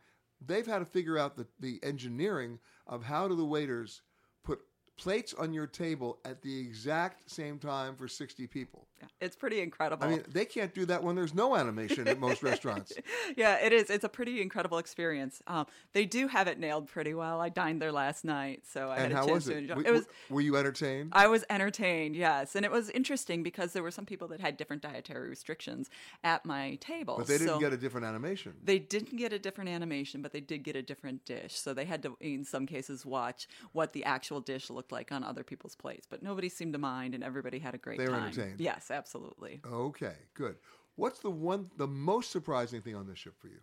they've had to figure out the, the engineering of how do the waiters put plates on your table at the exact same time for 60 people. It's pretty incredible. I mean, they can't do that when there's no animation at most restaurants. yeah, it is. It's a pretty incredible experience. Um, they do have it nailed pretty well. I dined there last night, so I and had a chance was to enjoy. It was. Were you entertained? I was entertained, yes, and it was interesting because there were some people that had different dietary restrictions at my table. But they didn't so get a different animation. They didn't get a different animation, but they did get a different dish. So they had to, in some cases, watch what the actual dish looked like on other people's plates. But nobody seemed to mind, and everybody had a great They were time. entertained. Yes, absolutely. Okay, good. What's the one, the most surprising thing on this ship for you?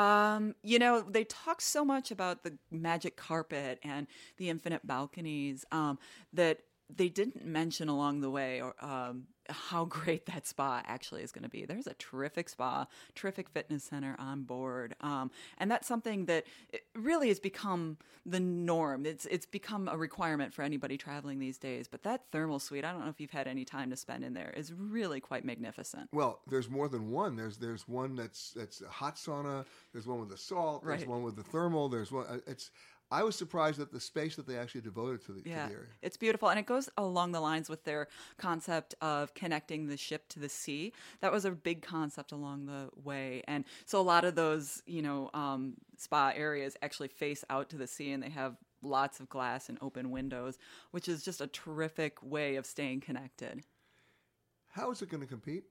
Um, you know, they talk so much about the magic carpet and the infinite balconies um, that they didn't mention along the way or um, how great that spa actually is going to be. There's a terrific spa, terrific fitness center on board, um, and that's something that really has become the norm. It's it's become a requirement for anybody traveling these days. But that thermal suite, I don't know if you've had any time to spend in there, is really quite magnificent. Well, there's more than one. There's there's one that's that's a hot sauna. There's one with the salt. There's Right. one with the thermal. There's one. uh, It's. I was surprised at the space that they actually devoted to the, Yeah, to the area. it's beautiful, and it goes along the lines with their concept of connecting the ship to the sea. That was a big concept along the way, and so a lot of those, you know, um, spa areas actually face out to the sea, and they have lots of glass and open windows, which is just a terrific way of staying connected. How is it going to compete?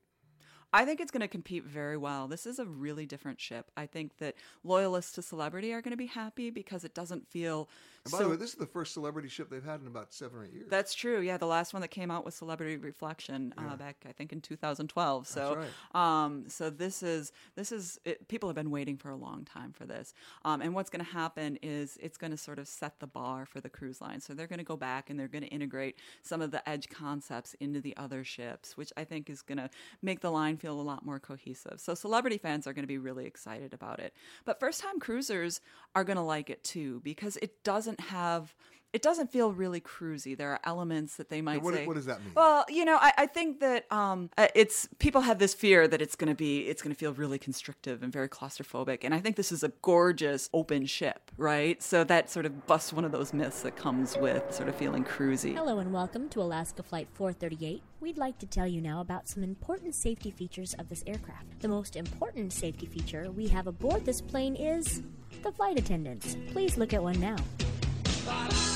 I think it's going to compete very well. This is a really different ship. I think that loyalists to celebrity are going to be happy because it doesn't feel. And by so- the way, this is the first celebrity ship they've had in about seven or eight years. That's true. Yeah, the last one that came out was Celebrity Reflection uh, back, I think, in 2012. So, That's um, so this is this is it, people have been waiting for a long time for this. Um, and what's going to happen is it's going to sort of set the bar for the cruise line. So they're going to go back and they're going to integrate some of the edge concepts into the other ships, which I think is going to make the line feel a lot more cohesive. So celebrity fans are going to be really excited about it. But first time cruisers are going to like it too because it doesn't have it doesn't feel really cruisy. There are elements that they might what- say. what does that mean? Well, you know, I, I think that um, uh, it's people have this fear that it's going to be it's going to feel really constrictive and very claustrophobic, and I think this is a gorgeous open ship, right? So that sort of busts one of those myths that comes with sort of feeling cruisy. Hello and welcome to Alaska Flight 438. We'd like to tell you now about some important safety features of this aircraft. The most important safety feature we have aboard this plane is the flight attendants. Please look at one now thought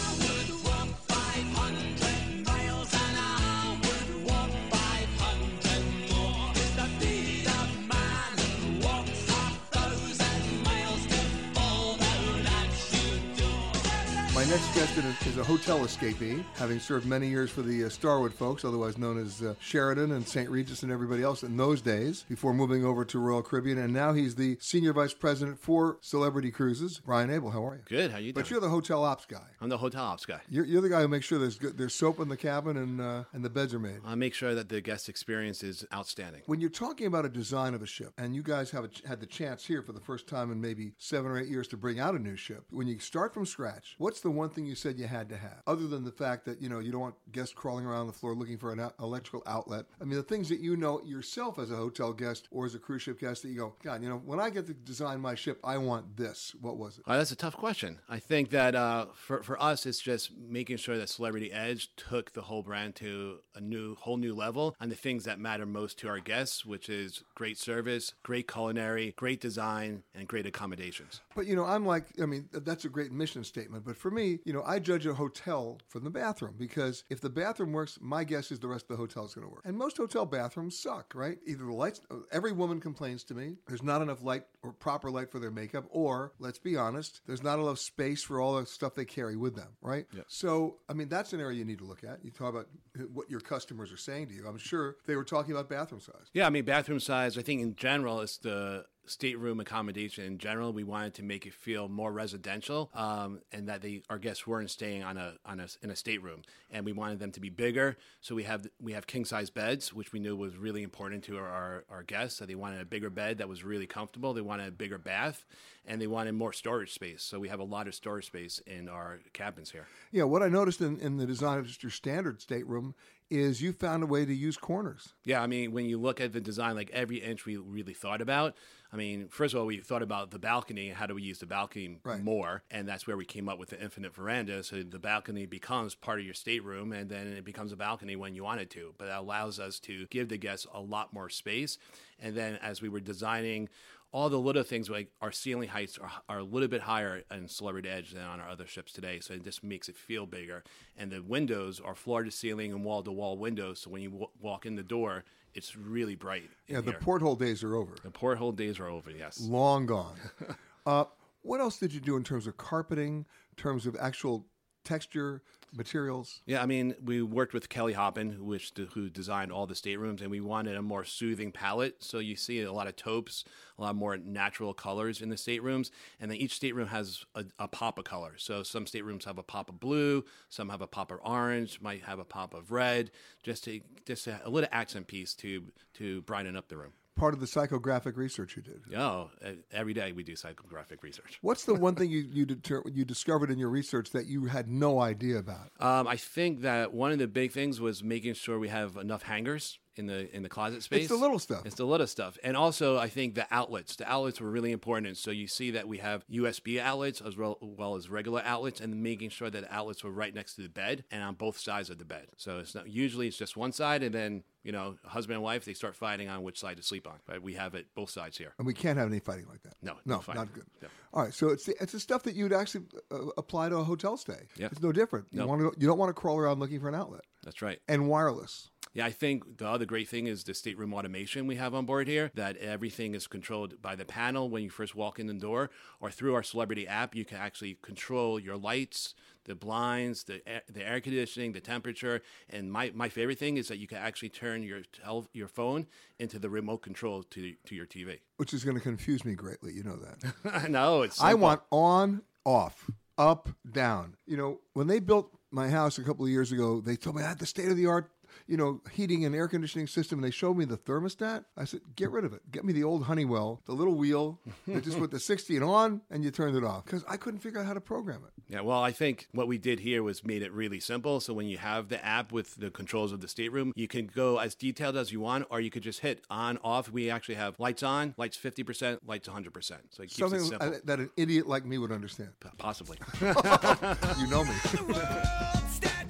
My next guest is a hotel escapee, having served many years for the uh, Starwood folks, otherwise known as uh, Sheraton and St. Regis and everybody else in those days, before moving over to Royal Caribbean. And now he's the Senior Vice President for Celebrity Cruises. Brian Abel, how are you? Good. How are you doing? But you're the hotel ops guy. I'm the hotel ops guy. You're, you're the guy who makes sure there's good, there's soap in the cabin and uh, and the beds are made. I make sure that the guest experience is outstanding. When you're talking about a design of a ship, and you guys have a, had the chance here for the first time in maybe seven or eight years to bring out a new ship, when you start from scratch, what's the one thing you said you had to have, other than the fact that you know you don't want guests crawling around the floor looking for an electrical outlet? I mean, the things that you know yourself as a hotel guest or as a cruise ship guest that you go, God, you know, when I get to design my ship, I want this. What was it? Uh, that's a tough question. I think that uh, for, for us, it's just making sure that Celebrity Edge took the whole brand to a new, whole new level on the things that matter most to our guests, which is great service, great culinary, great design, and great accommodations. But you know, I'm like, I mean, that's a great mission statement. But for me, you know, I judge a hotel from the bathroom because if the bathroom works, my guess is the rest of the hotel is going to work. And most hotel bathrooms suck, right? Either the lights, every woman complains to me, there's not enough light or proper light for their makeup, or let's be honest, there's not enough space for all the stuff they carry with them, right? Yeah. So, I mean, that's an area you need to look at. You talk about what your customers are saying to you. I'm sure they were talking about bathroom size. Yeah, I mean, bathroom size, I think in general, it's the stateroom accommodation in general. We wanted to make it feel more residential um, and that they, our guests weren't staying on a, on a, in a stateroom. And we wanted them to be bigger. So we have, we have king size beds, which we knew was really important to our, our guests. So they wanted a bigger bed that was really comfortable. They wanted a bigger bath and they wanted more storage space. So we have a lot of storage space in our cabins here. Yeah, what I noticed in, in the design of just your standard stateroom is you found a way to use corners. Yeah, I mean, when you look at the design, like every inch we really thought about. I mean, first of all, we thought about the balcony and how do we use the balcony more, and that's where we came up with the infinite veranda. So the balcony becomes part of your stateroom, and then it becomes a balcony when you want it to. But that allows us to give the guests a lot more space. And then as we were designing all the little things like our ceiling heights are, are a little bit higher in Celebrity Edge than on our other ships today, so it just makes it feel bigger. And the windows are floor to ceiling and wall to wall windows, so when you w- walk in the door, it's really bright. Yeah, the here. porthole days are over. the porthole days are over. Yes. Long gone. uh, what else did you do in terms of carpeting, in terms of actual texture, materials? Yeah, I mean, we worked with Kelly Hoppen, who- who designed all the staterooms, and we wanted a more soothing palette. So you see a lot of taupes, a lot more natural colors in the staterooms, and then each stateroom has a, a pop of color. So some staterooms have a pop of blue, some have a pop of orange, might have a pop of red, just to just a little accent piece to to brighten up the room. Part of the psychographic research you did. Oh, every day we do psychographic research. What's the one thing you you, deter- you discovered in your research that you had no idea about? Um, I think that one of the big things was making sure we have enough hangers in the in the closet space. It's the little stuff. It's the little stuff, and also I think the outlets. The outlets were really important. And so you see that we have USB outlets as well, well as regular outlets, and making sure that the outlets were right next to the bed and on both sides of the bed. So it's not usually it's just one side, and then you know husband and wife they start fighting on which side to sleep on. But we have it both sides here. And we can't have any fighting like that. No, no, fighting. not good. No. All right, so it's the, it's the stuff that you'd actually uh, apply to a hotel stay. Yeah. It's no different. You want to you don't want to crawl around looking for an outlet. That's right. And wireless. Yeah, I think the other great thing is the stateroom automation we have on board here, that everything is controlled by the panel when you first walk in the door, or through our Celebrity app, you can actually control your lights, the blinds, the air, the air conditioning, the temperature. And my, my favorite thing is that you can actually turn your tel- your phone into the remote control to, to your TV. Which is going to confuse me greatly. You know that. no, it's I want on, off, up, down. You know, when they built my house a couple of years ago, they told me I had the state of the art, you know, heating and air conditioning system, and they showed me the thermostat. I said, get rid of it. Get me the old Honeywell, the little wheel that just put the 60 and on, and you turned it off because I couldn't figure out how to program it. Yeah, well, I think what we did here was made it really simple. So when you have the app with the controls of the stateroom, you can go as detailed as you want, or you could just hit on, off. We actually have lights on, lights 50%, lights 100%. So it keeps Something it simple. that an idiot like me would understand. Possibly. you know me.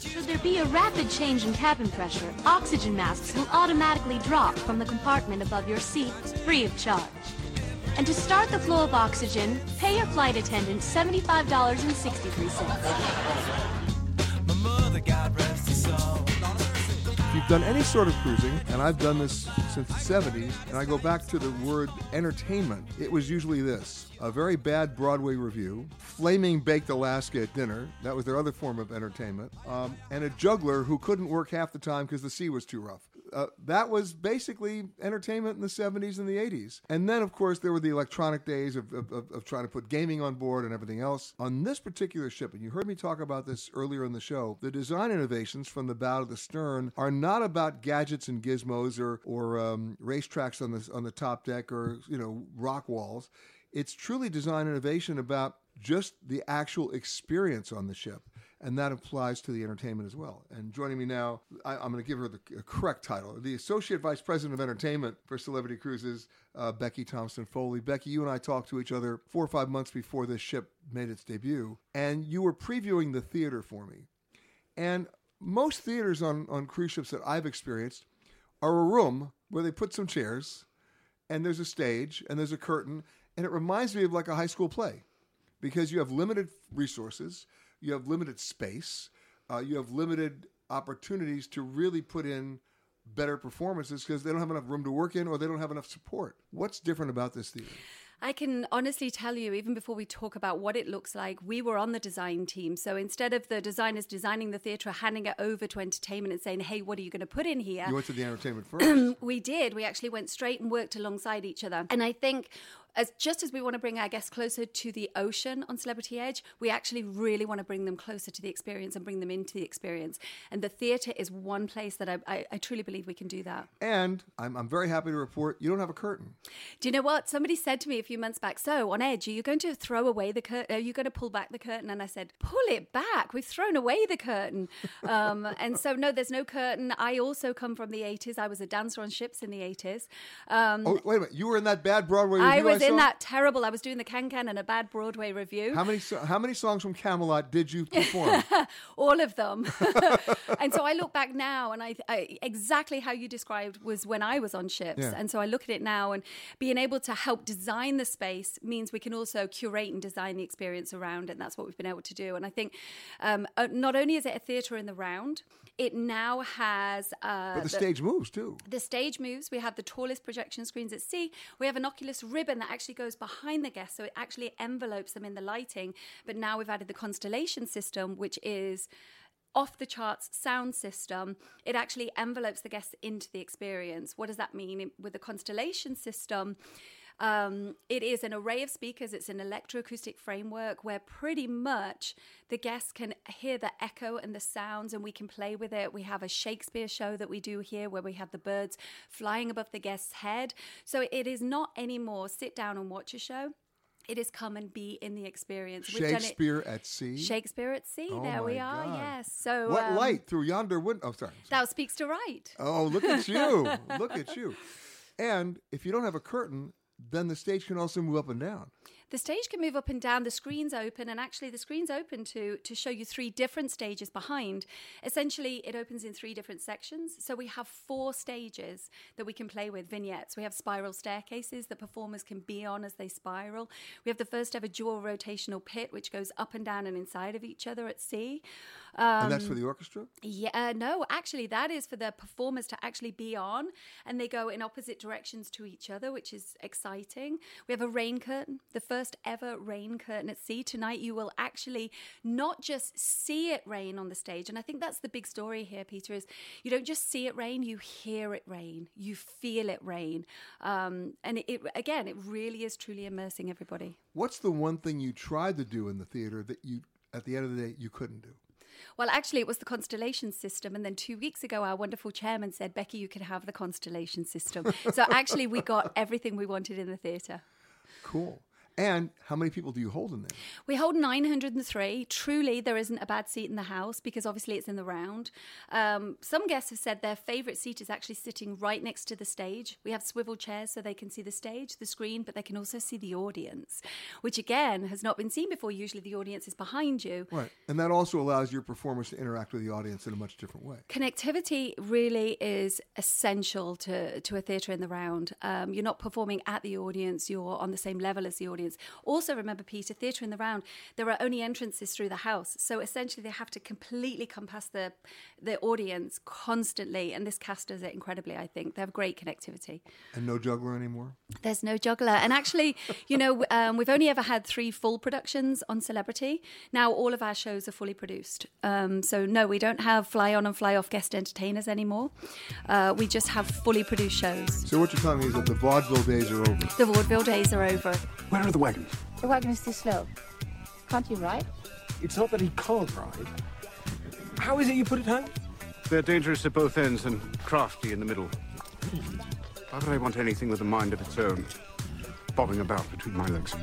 Should there be a rapid change in cabin pressure, oxygen masks will automatically drop from the compartment above your seat, free of charge. And to start the flow of oxygen, pay your flight attendant $75.63. If you've done any sort of cruising, and I've done this since the 70s, and I go back to the word entertainment, it was usually this a very bad Broadway revue, flaming baked Alaska at dinner, that was their other form of entertainment, um, and a juggler who couldn't work half the time because the sea was too rough. Uh, that was basically entertainment in the 70s and the 80s. And then, of course, there were the electronic days of, of, of, trying to put gaming on board and everything else. On this particular ship, and you heard me talk about this earlier in the show, the design innovations from the bow to the stern are not about gadgets and gizmos or, or um, racetracks on the, on the top deck or, you know, rock walls. It's truly design innovation about just the actual experience on the ship and that applies to the entertainment as well. And joining me now, I, am going to give her the correct title the Associate Vice President of Entertainment for Celebrity Cruises, uh, Becky Thompson Foley. Becky, you and I talked to each other four or five months before this ship made its debut, and you were previewing the theater for me. And most theaters on, on cruise ships that I've experienced are a room where they put some chairs, and there's a stage, and there's a curtain, and it reminds me of like a high school play because you have limited resources you have limited space, uh, you have limited opportunities to really put in better performances because they don't have enough room to work in or they don't have enough support. What's different about this theater? I can honestly tell you, even before we talk about what it looks like, we were on the design team. So instead of the designers designing the theatre, handing it over to entertainment and saying, hey, what are you going to put in here? You went to the entertainment first. we did. We actually went straight and worked alongside each other. And I think as just as we want to bring our guests closer to the ocean on Celebrity Edge, we actually really want to bring them closer to the experience and bring them into the experience. And the theatre is one place that I, I, I truly believe we can do that. And I'm, I'm very happy to report you don't have a curtain. Do you know what? Somebody said to me a few months back, so on Edge, are you going to throw away the curtain? Are you going to pull back the curtain? And I said, pull it back. We've thrown away the curtain. Um, and so, no, there's no curtain. I also come from the 80s. I was a dancer on ships in the 80s. Um, Oh, wait a minute. You were in that bad Broadway revue I was in that terrible. I was doing the Can Can and a bad Broadway revue. How many so- how many songs from Camelot did you perform? all of them. and so I look back now, and I, I exactly how you described was when I was on ships. Yeah. And so I look at it now, and being able to help design the space means we can also curate and design the experience around it. And that's what we've been able to do. And I think um, uh, not only is it a theatre in the round, it now has. Uh, but the, stage moves too. the stage moves. We have the tallest projection screens at sea. We have an Oculus ribbon that actually goes behind the guests, so it actually envelopes them in the lighting. But now we've added the constellation system, which is off the charts sound system. It actually envelopes the guests into the experience. What does that mean? With the constellation system, um, it is an array of speakers. It's an electroacoustic framework where pretty much the guests can hear the echo and the sounds, and we can play with it. We have a Shakespeare show that we do here where we have the birds flying above the guest's head. So it is not anymore sit down and watch a show. It is come and be in the experience. We've done it- Shakespeare at sea. Shakespeare at sea. Oh there we are. God. Yes. So what um, light through yonder window? Oh, sorry. Thou speaks to right. Oh, look at you! look at you! And if you don't have a curtain, then the stage can also move up and down. The stage can move up and down. The screen's open, and actually, the screen's open to to show you three different stages behind. Essentially, it opens in three different sections. So we have four stages that we can play with vignettes. We have spiral staircases that performers can be on as they spiral. We have the first ever dual rotational pit, which goes up and down and inside of each other at sea. And that's Um, for the orchestra. Yeah, uh, no, actually, that is for the performers to actually be on, and they go in opposite directions to each other, which is exciting. We have a rain curtain, the first ever rain curtain at sea. Tonight, you will actually not just see it rain on the stage, and I think that's the big story here, Peter. Is you don't just see it rain, you hear it rain, you feel it rain, um, and it, it again, it really is truly immersing everybody. What's the one thing you tried to do in the theater that you, at the end of the day, you couldn't do? Well, actually, it was the constellation system. And then two weeks ago, our wonderful chairman said, Becky, you can have the constellation system. so actually, we got everything we wanted in the theatre. Cool. And how many people do you hold in there? We hold 903. Truly, there isn't a bad seat in the house because obviously it's in the round. Um, some guests have said their favourite seat is actually sitting right next to the stage. We have swivel chairs so they can see the stage, the screen, but they can also see the audience, which again has not been seen before. Usually the audience is behind you. Right. And that also allows your performers to interact with the audience in a much different way. Connectivity really is essential to, to a theatre in the round. Um, you're not performing at the audience, you're on the same level as the audience. Also, remember, Peter, theatre in the round, there are only entrances through the house. So essentially, they have to completely compass the, the audience constantly. And this cast does it incredibly, I think. They have great connectivity. And no juggler anymore? There's no juggler. And actually, you know, um, we've only ever had three full productions on Celebrity. Now all of our shows are fully produced. Um, so, no, we don't have fly on and fly off guest entertainers anymore. Uh, we just have fully produced shows. So what you're telling me is that the vaudeville days are over. The vaudeville days are over. Where are the wagons? The wagon is too slow. Can't you ride? It's not that he can't ride. How is it you put it home? They're dangerous at both ends and crafty in the middle. Hmm. Why would I want anything with a mind of its own, bobbing about between my legs?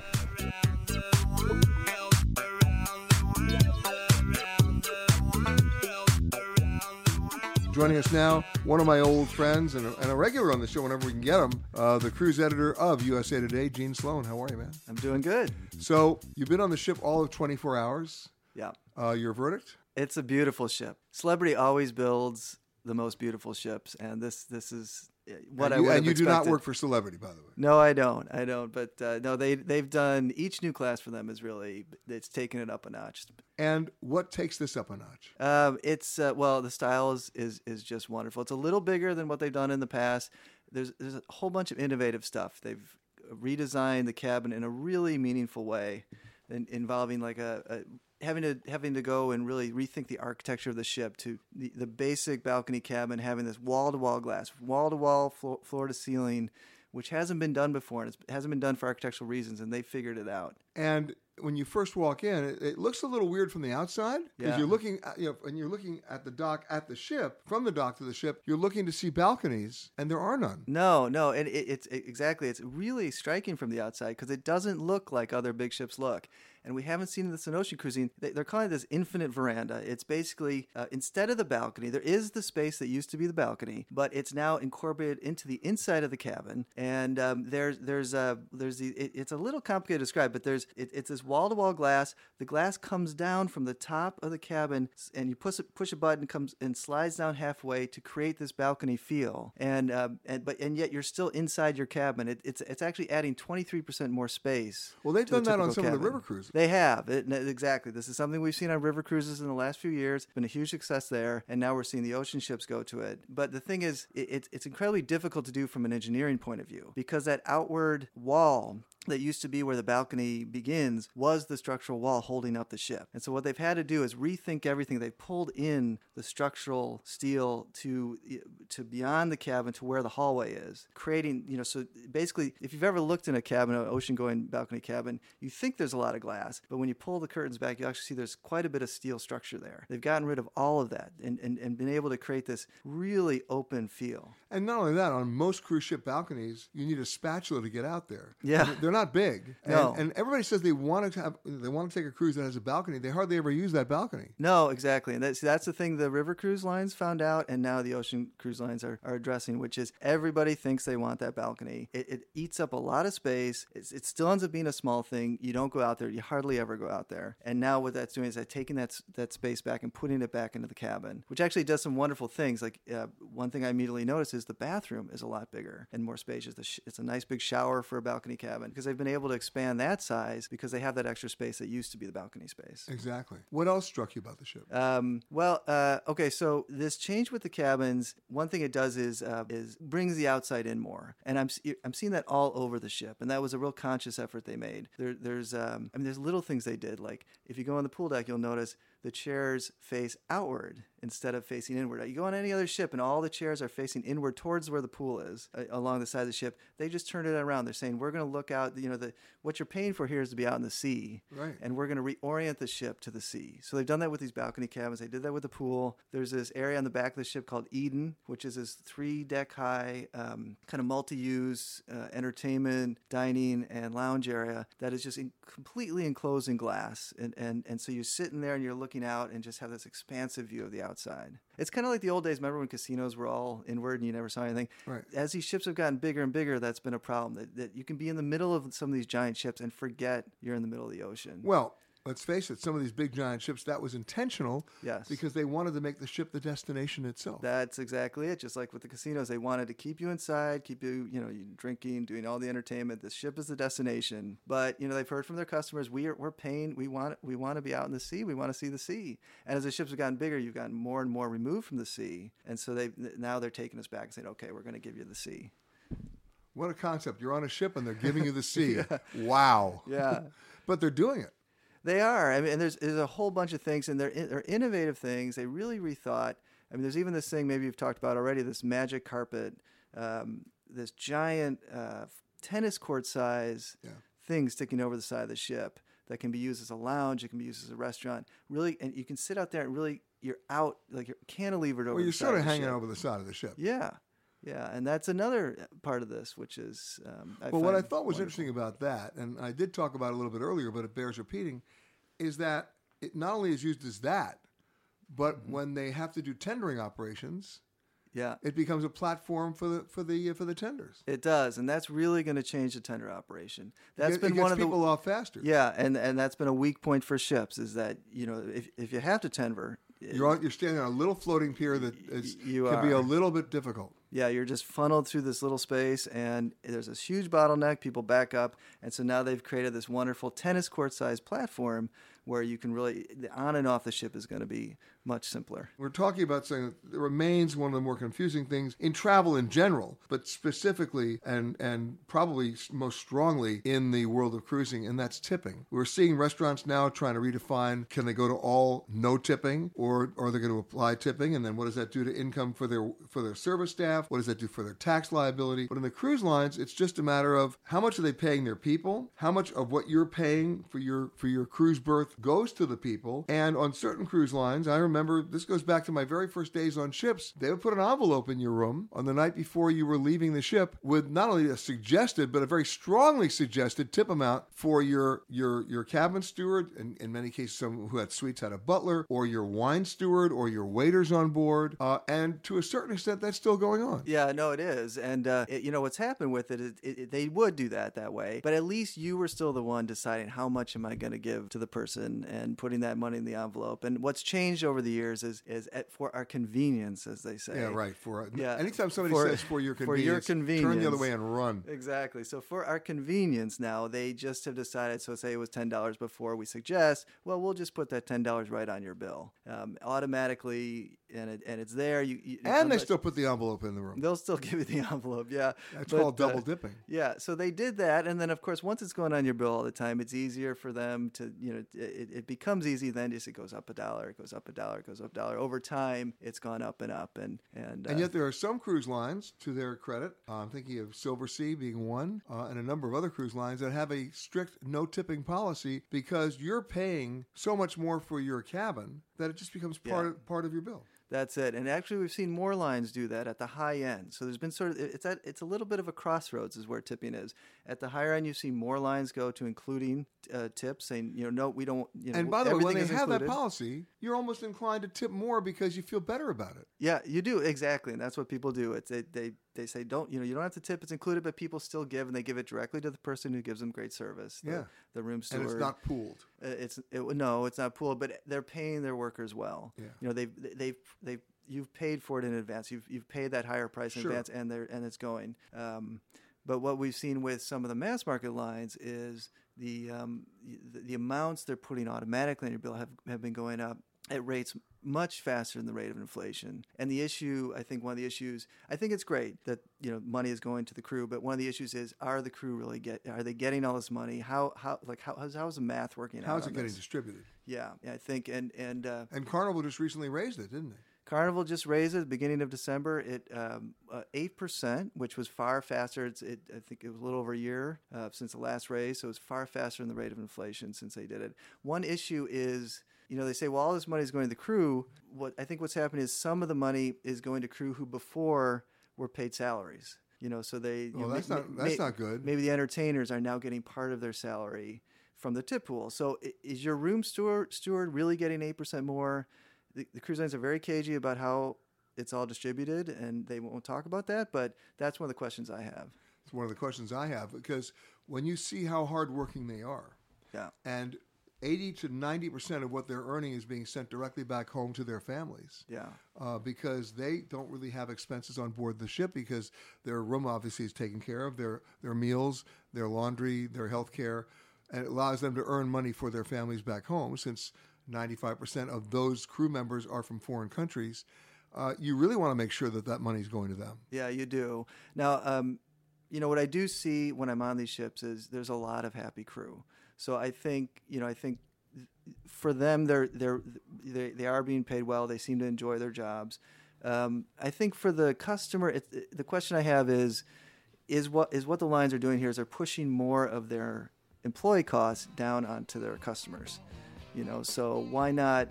Joining us now, one of my old friends and a, and a regular on the show whenever we can get him, uh, the cruise editor of USA Today, Gene Sloan. How are you, man? I'm doing good. So you've been on the ship all of 24 hours. Yeah. Uh, your verdict? It's a beautiful ship. Celebrity always builds the most beautiful ships, and this this is what and I you, and you do not work for Celebrity, by the way. No, I don't. I don't. But uh, no, they they've done each new class for them is really it's taken it up a notch. And what takes this up a notch? Um, it's uh, well, the style is, is is just wonderful. It's a little bigger than what they've done in the past. There's there's a whole bunch of innovative stuff. They've redesigned the cabin in a really meaningful way, in, involving like a, a having to having to go and really rethink the architecture of the ship to the, the basic balcony cabin having this wall to wall glass, wall to wall, floor to ceiling which hasn't been done before, and it hasn't been done for architectural reasons, and they figured it out. And when you first walk in, it, it looks a little weird from the outside because Yeah. you're looking, at, you know, and you're looking at the dock at the ship. From the dock to the ship, you're looking to see balconies, and there are none. No, no, and it, it's it, exactly. It's really striking from the outside because it doesn't look like other big ships look. And we haven't seen this in ocean cruising. They, they're calling it this infinite veranda. It's basically uh, instead of the balcony, there is the space that used to be the balcony, but it's now incorporated into the inside of the cabin. And um, there's there's uh, there's the it, it's a little complicated to describe, but there's it, it's this wall to wall glass. The glass comes down from the top of the cabin, and you push a, push a button, comes and slides down halfway to create this balcony feel. And um, and but and yet you're still inside your cabin. It, it's it's actually adding 23% more space. Well, they've a done that on some of the river cruises. They have it, exactly. This is something we've seen on river cruises in the last few years. Been a huge success there, and now we're seeing the ocean ships go to it. But the thing is, it, it's it's incredibly difficult to do from an engineering point of view because that outward wall that used to be where the balcony begins was the structural wall holding up the ship. And so what they've had to do is rethink everything. They've pulled in the structural steel to to beyond the cabin to where the hallway is, creating, you know, so basically if you've ever looked in a cabin, an ocean going balcony cabin, you think there's a lot of glass, but when you pull the curtains back, you actually see there's quite a bit of steel structure there. They've gotten rid of all of that and, and, and been able to create this really open feel. And not only that, on most cruise ship balconies, you need a spatula to get out there. Yeah. They're not big. And, No. and everybody says they want to have, they want to take a cruise that has a balcony. They hardly ever use that balcony. No, exactly. And that's, that's the thing the river cruise lines found out, and now the ocean cruise lines are, are addressing, which is everybody thinks they want that balcony. It, it eats up a lot of space. It's, it still ends up being a small thing. You don't go out there. You hardly ever go out there. And now what that's doing is that taking that, that space back and putting it back into the cabin, which actually does some wonderful things. Like uh, one thing I immediately noticed is the bathroom is a lot bigger and more spacious. It's a nice big shower for a balcony cabin because they've been able to expand that size because they have that extra space that used to be the balcony space. Exactly. What else struck you about the ship? Um, well, uh, okay, so this change with the cabins, one thing it does is uh, is brings the outside in more, and I'm I'm seeing that all over the ship, and that was a real conscious effort they made. There, there's um, I mean, there's little things they did, like if you go on the pool deck, you'll notice the chairs face outward instead of facing inward. You go on any other ship, and all the chairs are facing inward towards where the pool is uh, along the side of the ship. They just turned it around. They're saying we're going to look out. You know, the what you're paying for here is to be out in the sea, Right. and we're going to reorient the ship to the sea. So they've done that with these balcony cabins. They did that with the pool. There's this area on the back of the ship called Eden, which is this three deck high, um, kind of multi use uh, entertainment, dining, and lounge area that is just in, completely enclosed in glass. And, and, and so you're sitting there and you're looking out and just have this expansive view of the outside. It's kind of like the old days. Remember when casinos were all inward and you never saw anything? Right. As these ships have gotten bigger and bigger, that's been a problem. That, that you can be in the middle of some of these giant ships and forget you're in the middle of the ocean. Well, let's face it, some of these big giant ships, that was intentional. Yes. Because they wanted to make the ship the destination itself. That's exactly it. Just like with the casinos, they wanted to keep you inside, keep you, you know, you drinking, doing all the entertainment. The ship is the destination. But you know, they've heard from their customers, we are we're paying, we want we want to be out in the sea, we want to see the sea. And as the ships have gotten bigger, you've gotten more and more removed from the sea, and so they now they're taking us back and saying, okay, we're going to give you the sea. What a concept. You're on a ship and they're giving you the sea. Yeah. Wow. Yeah. but they're doing it. They are. I mean, and there's there's a whole bunch of things, and they're they're innovative things. They really rethought. I mean, there's even this thing maybe you've talked about already. This magic carpet, um, this giant uh, tennis court size thing sticking over the side of the ship that can be used as a lounge. It can be used as a restaurant. Really, and you can sit out there and really you're out like you're cantilevered over. Well, the you're sort of of hanging ship. over the side of the ship. Yeah, yeah, and that's another part of this, which is. Um, I well, what I thought was wonderful. interesting about that, and I did talk about it a little bit earlier, but it bears repeating, is that it not only is used as that, but when they have to do tendering operations, yeah, it becomes a platform for the for the uh, for the tenders. It does, and that's really going to change the tender operation. That's It- been it one of the people off faster. Yeah, and and that's been a weak point for ships is that you know if if you have to tender, You're on, you're standing on a little floating pier that is, you can be a little bit difficult. Yeah, you're just funneled through this little space, and there's this huge bottleneck. People back up, and so now they've created this wonderful tennis court sized platform where you can really the on and off the ship is going to be much simpler. We're talking about something that remains one of the more confusing things in travel in general, but specifically and and probably most strongly in the world of cruising, and that's tipping. We're seeing restaurants now trying to redefine: can they go to all no tipping, or, are they going to apply tipping? And then what does that do to income for their for their service staff? What does that do for their tax liability? But in the cruise lines, it's just a matter of how much are they paying their people, how much of what you're paying for your for your cruise berth goes to the people, and on certain cruise lines, I remember this goes back to my very first days on ships. They would put an envelope in your room on the night before you were leaving the ship with not only a suggested but a very strongly suggested tip amount for your your your cabin steward, and in many cases, some who had suites had a butler, or your wine steward, or your waiters on board, uh, and to a certain extent, that's still going on. Yeah, no, it is, and uh, it, you know what's happened with it it, it, they would do that that way, but at least you were still the one deciding how much am I going to give to the person and putting that money in the envelope. And what's changed over the years is is at, for our convenience, as they say. Yeah, right. For yeah, anytime somebody for, says for your for convenience, your convenience, turn the other way and run. Exactly. So for our convenience now, they just have decided. So say it was ten dollars before, we suggest, well, we'll just put that ten dollars right on your bill, um, automatically, and it, and it's there. You, you and they still put the envelope in the room. They'll still give you the envelope. Yeah, that's but, called double uh, dipping. Yeah. So they did that, and then of course, once it's going on your bill all the time, it's easier for them to, you know, it, it becomes easy. Then just it goes up a dollar, it goes up a dollar, it goes up a dollar. Over time, it's gone up and up, and and and yet there are some cruise lines, to their credit, uh, I'm thinking of Silversea being one, uh, and a number of other cruise lines that have a strict no tipping policy because you're paying so much more for your cabin that it just becomes part Yeah. of, part of your bill. That's it. And actually, we've seen more lines do that at the high end. So there's been sort of it's at, it's a little bit of a crossroads is where tipping is. At the higher end, you see more lines go to including uh, tips, saying you know no, we don't. You know, and by the way, when they have that policy, you're almost inclined to tip more because you feel better about it. Yeah, you do exactly, and that's what people do. It's they, they they say don't you know you don't have to tip. It's included, but people still give, and they give it directly to the person who gives them great service. The, Yeah. the room steward. And it's not pooled. Uh, It's it, no, it's not pooled, but they're paying their workers well. Yeah. You know they've they've they've you've paid for it in advance. You've you've paid that higher price in Sure. advance, and they're and it's going. Um, but what we've seen with some of the mass market lines is the um, the, the amounts they're putting automatically in your bill have, have been going up at rates much faster than the rate of inflation. And the issue, I think one of the issues, I think it's great that you know money is going to the crew, but one of the issues is are the crew really get are they getting all this money? How how like how how's, how's the math working out? How's it getting this? distributed? Yeah, I think and and uh, And Carnival just recently raised it, didn't they? Carnival just raised it at the beginning of December. It um, uh, eight percent, which was far faster. It's it, I think it was a little over a year uh, since the last raise, so it's far faster than the rate of inflation since they did it. One issue is, you know, they say, well, all this money is going to the crew. What I think what's happening is some of the money is going to crew who before were paid salaries. You know, so they. Well, know, that's not- that's not good. Maybe the entertainers are now getting part of their salary from the tip pool. So is your room steward steward really getting eight percent more? The, the cruise lines are very cagey about how it's all distributed, and they won't talk about that. But that's one of the questions I have. It's one of the questions I have because when you see how hardworking they are, Yeah. and 80 to 90 percent of what they're earning is being sent directly back home to their families. Yeah. Uh, because they don't really have expenses on board the ship because their room obviously is taken care of, their their meals, their laundry, their health care, and it allows them to earn money for their families back home since 95% of those crew members are from foreign countries. Uh, you really want to make sure that that money is going to them. Yeah, you do. Now, um, you know what I do see when I'm on these ships is there's a lot of happy crew. So I think you know I think for them they're they're they, they are being paid well. They seem to enjoy their jobs. Um, I think for the customer, it, it- the question I have is is what is what the lines are doing here is they're pushing more of their employee costs down onto their customers. You know, so why not?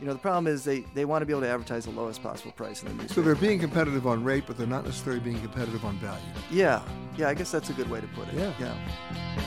You know, the problem is they, they want to be able to advertise the lowest possible price in the newspaper. So they're being competitive on rate, but they're not necessarily being competitive on value. Yeah, yeah, I guess that's a good way to put it. Yeah. yeah.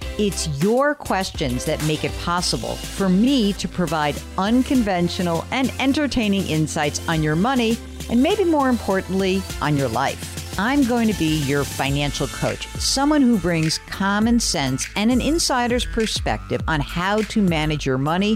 It's your questions that make it possible for me to provide unconventional and entertaining insights on your money, and maybe more importantly, on your life. I'm going to be your financial coach, someone who brings common sense and an insider's perspective on how to manage your money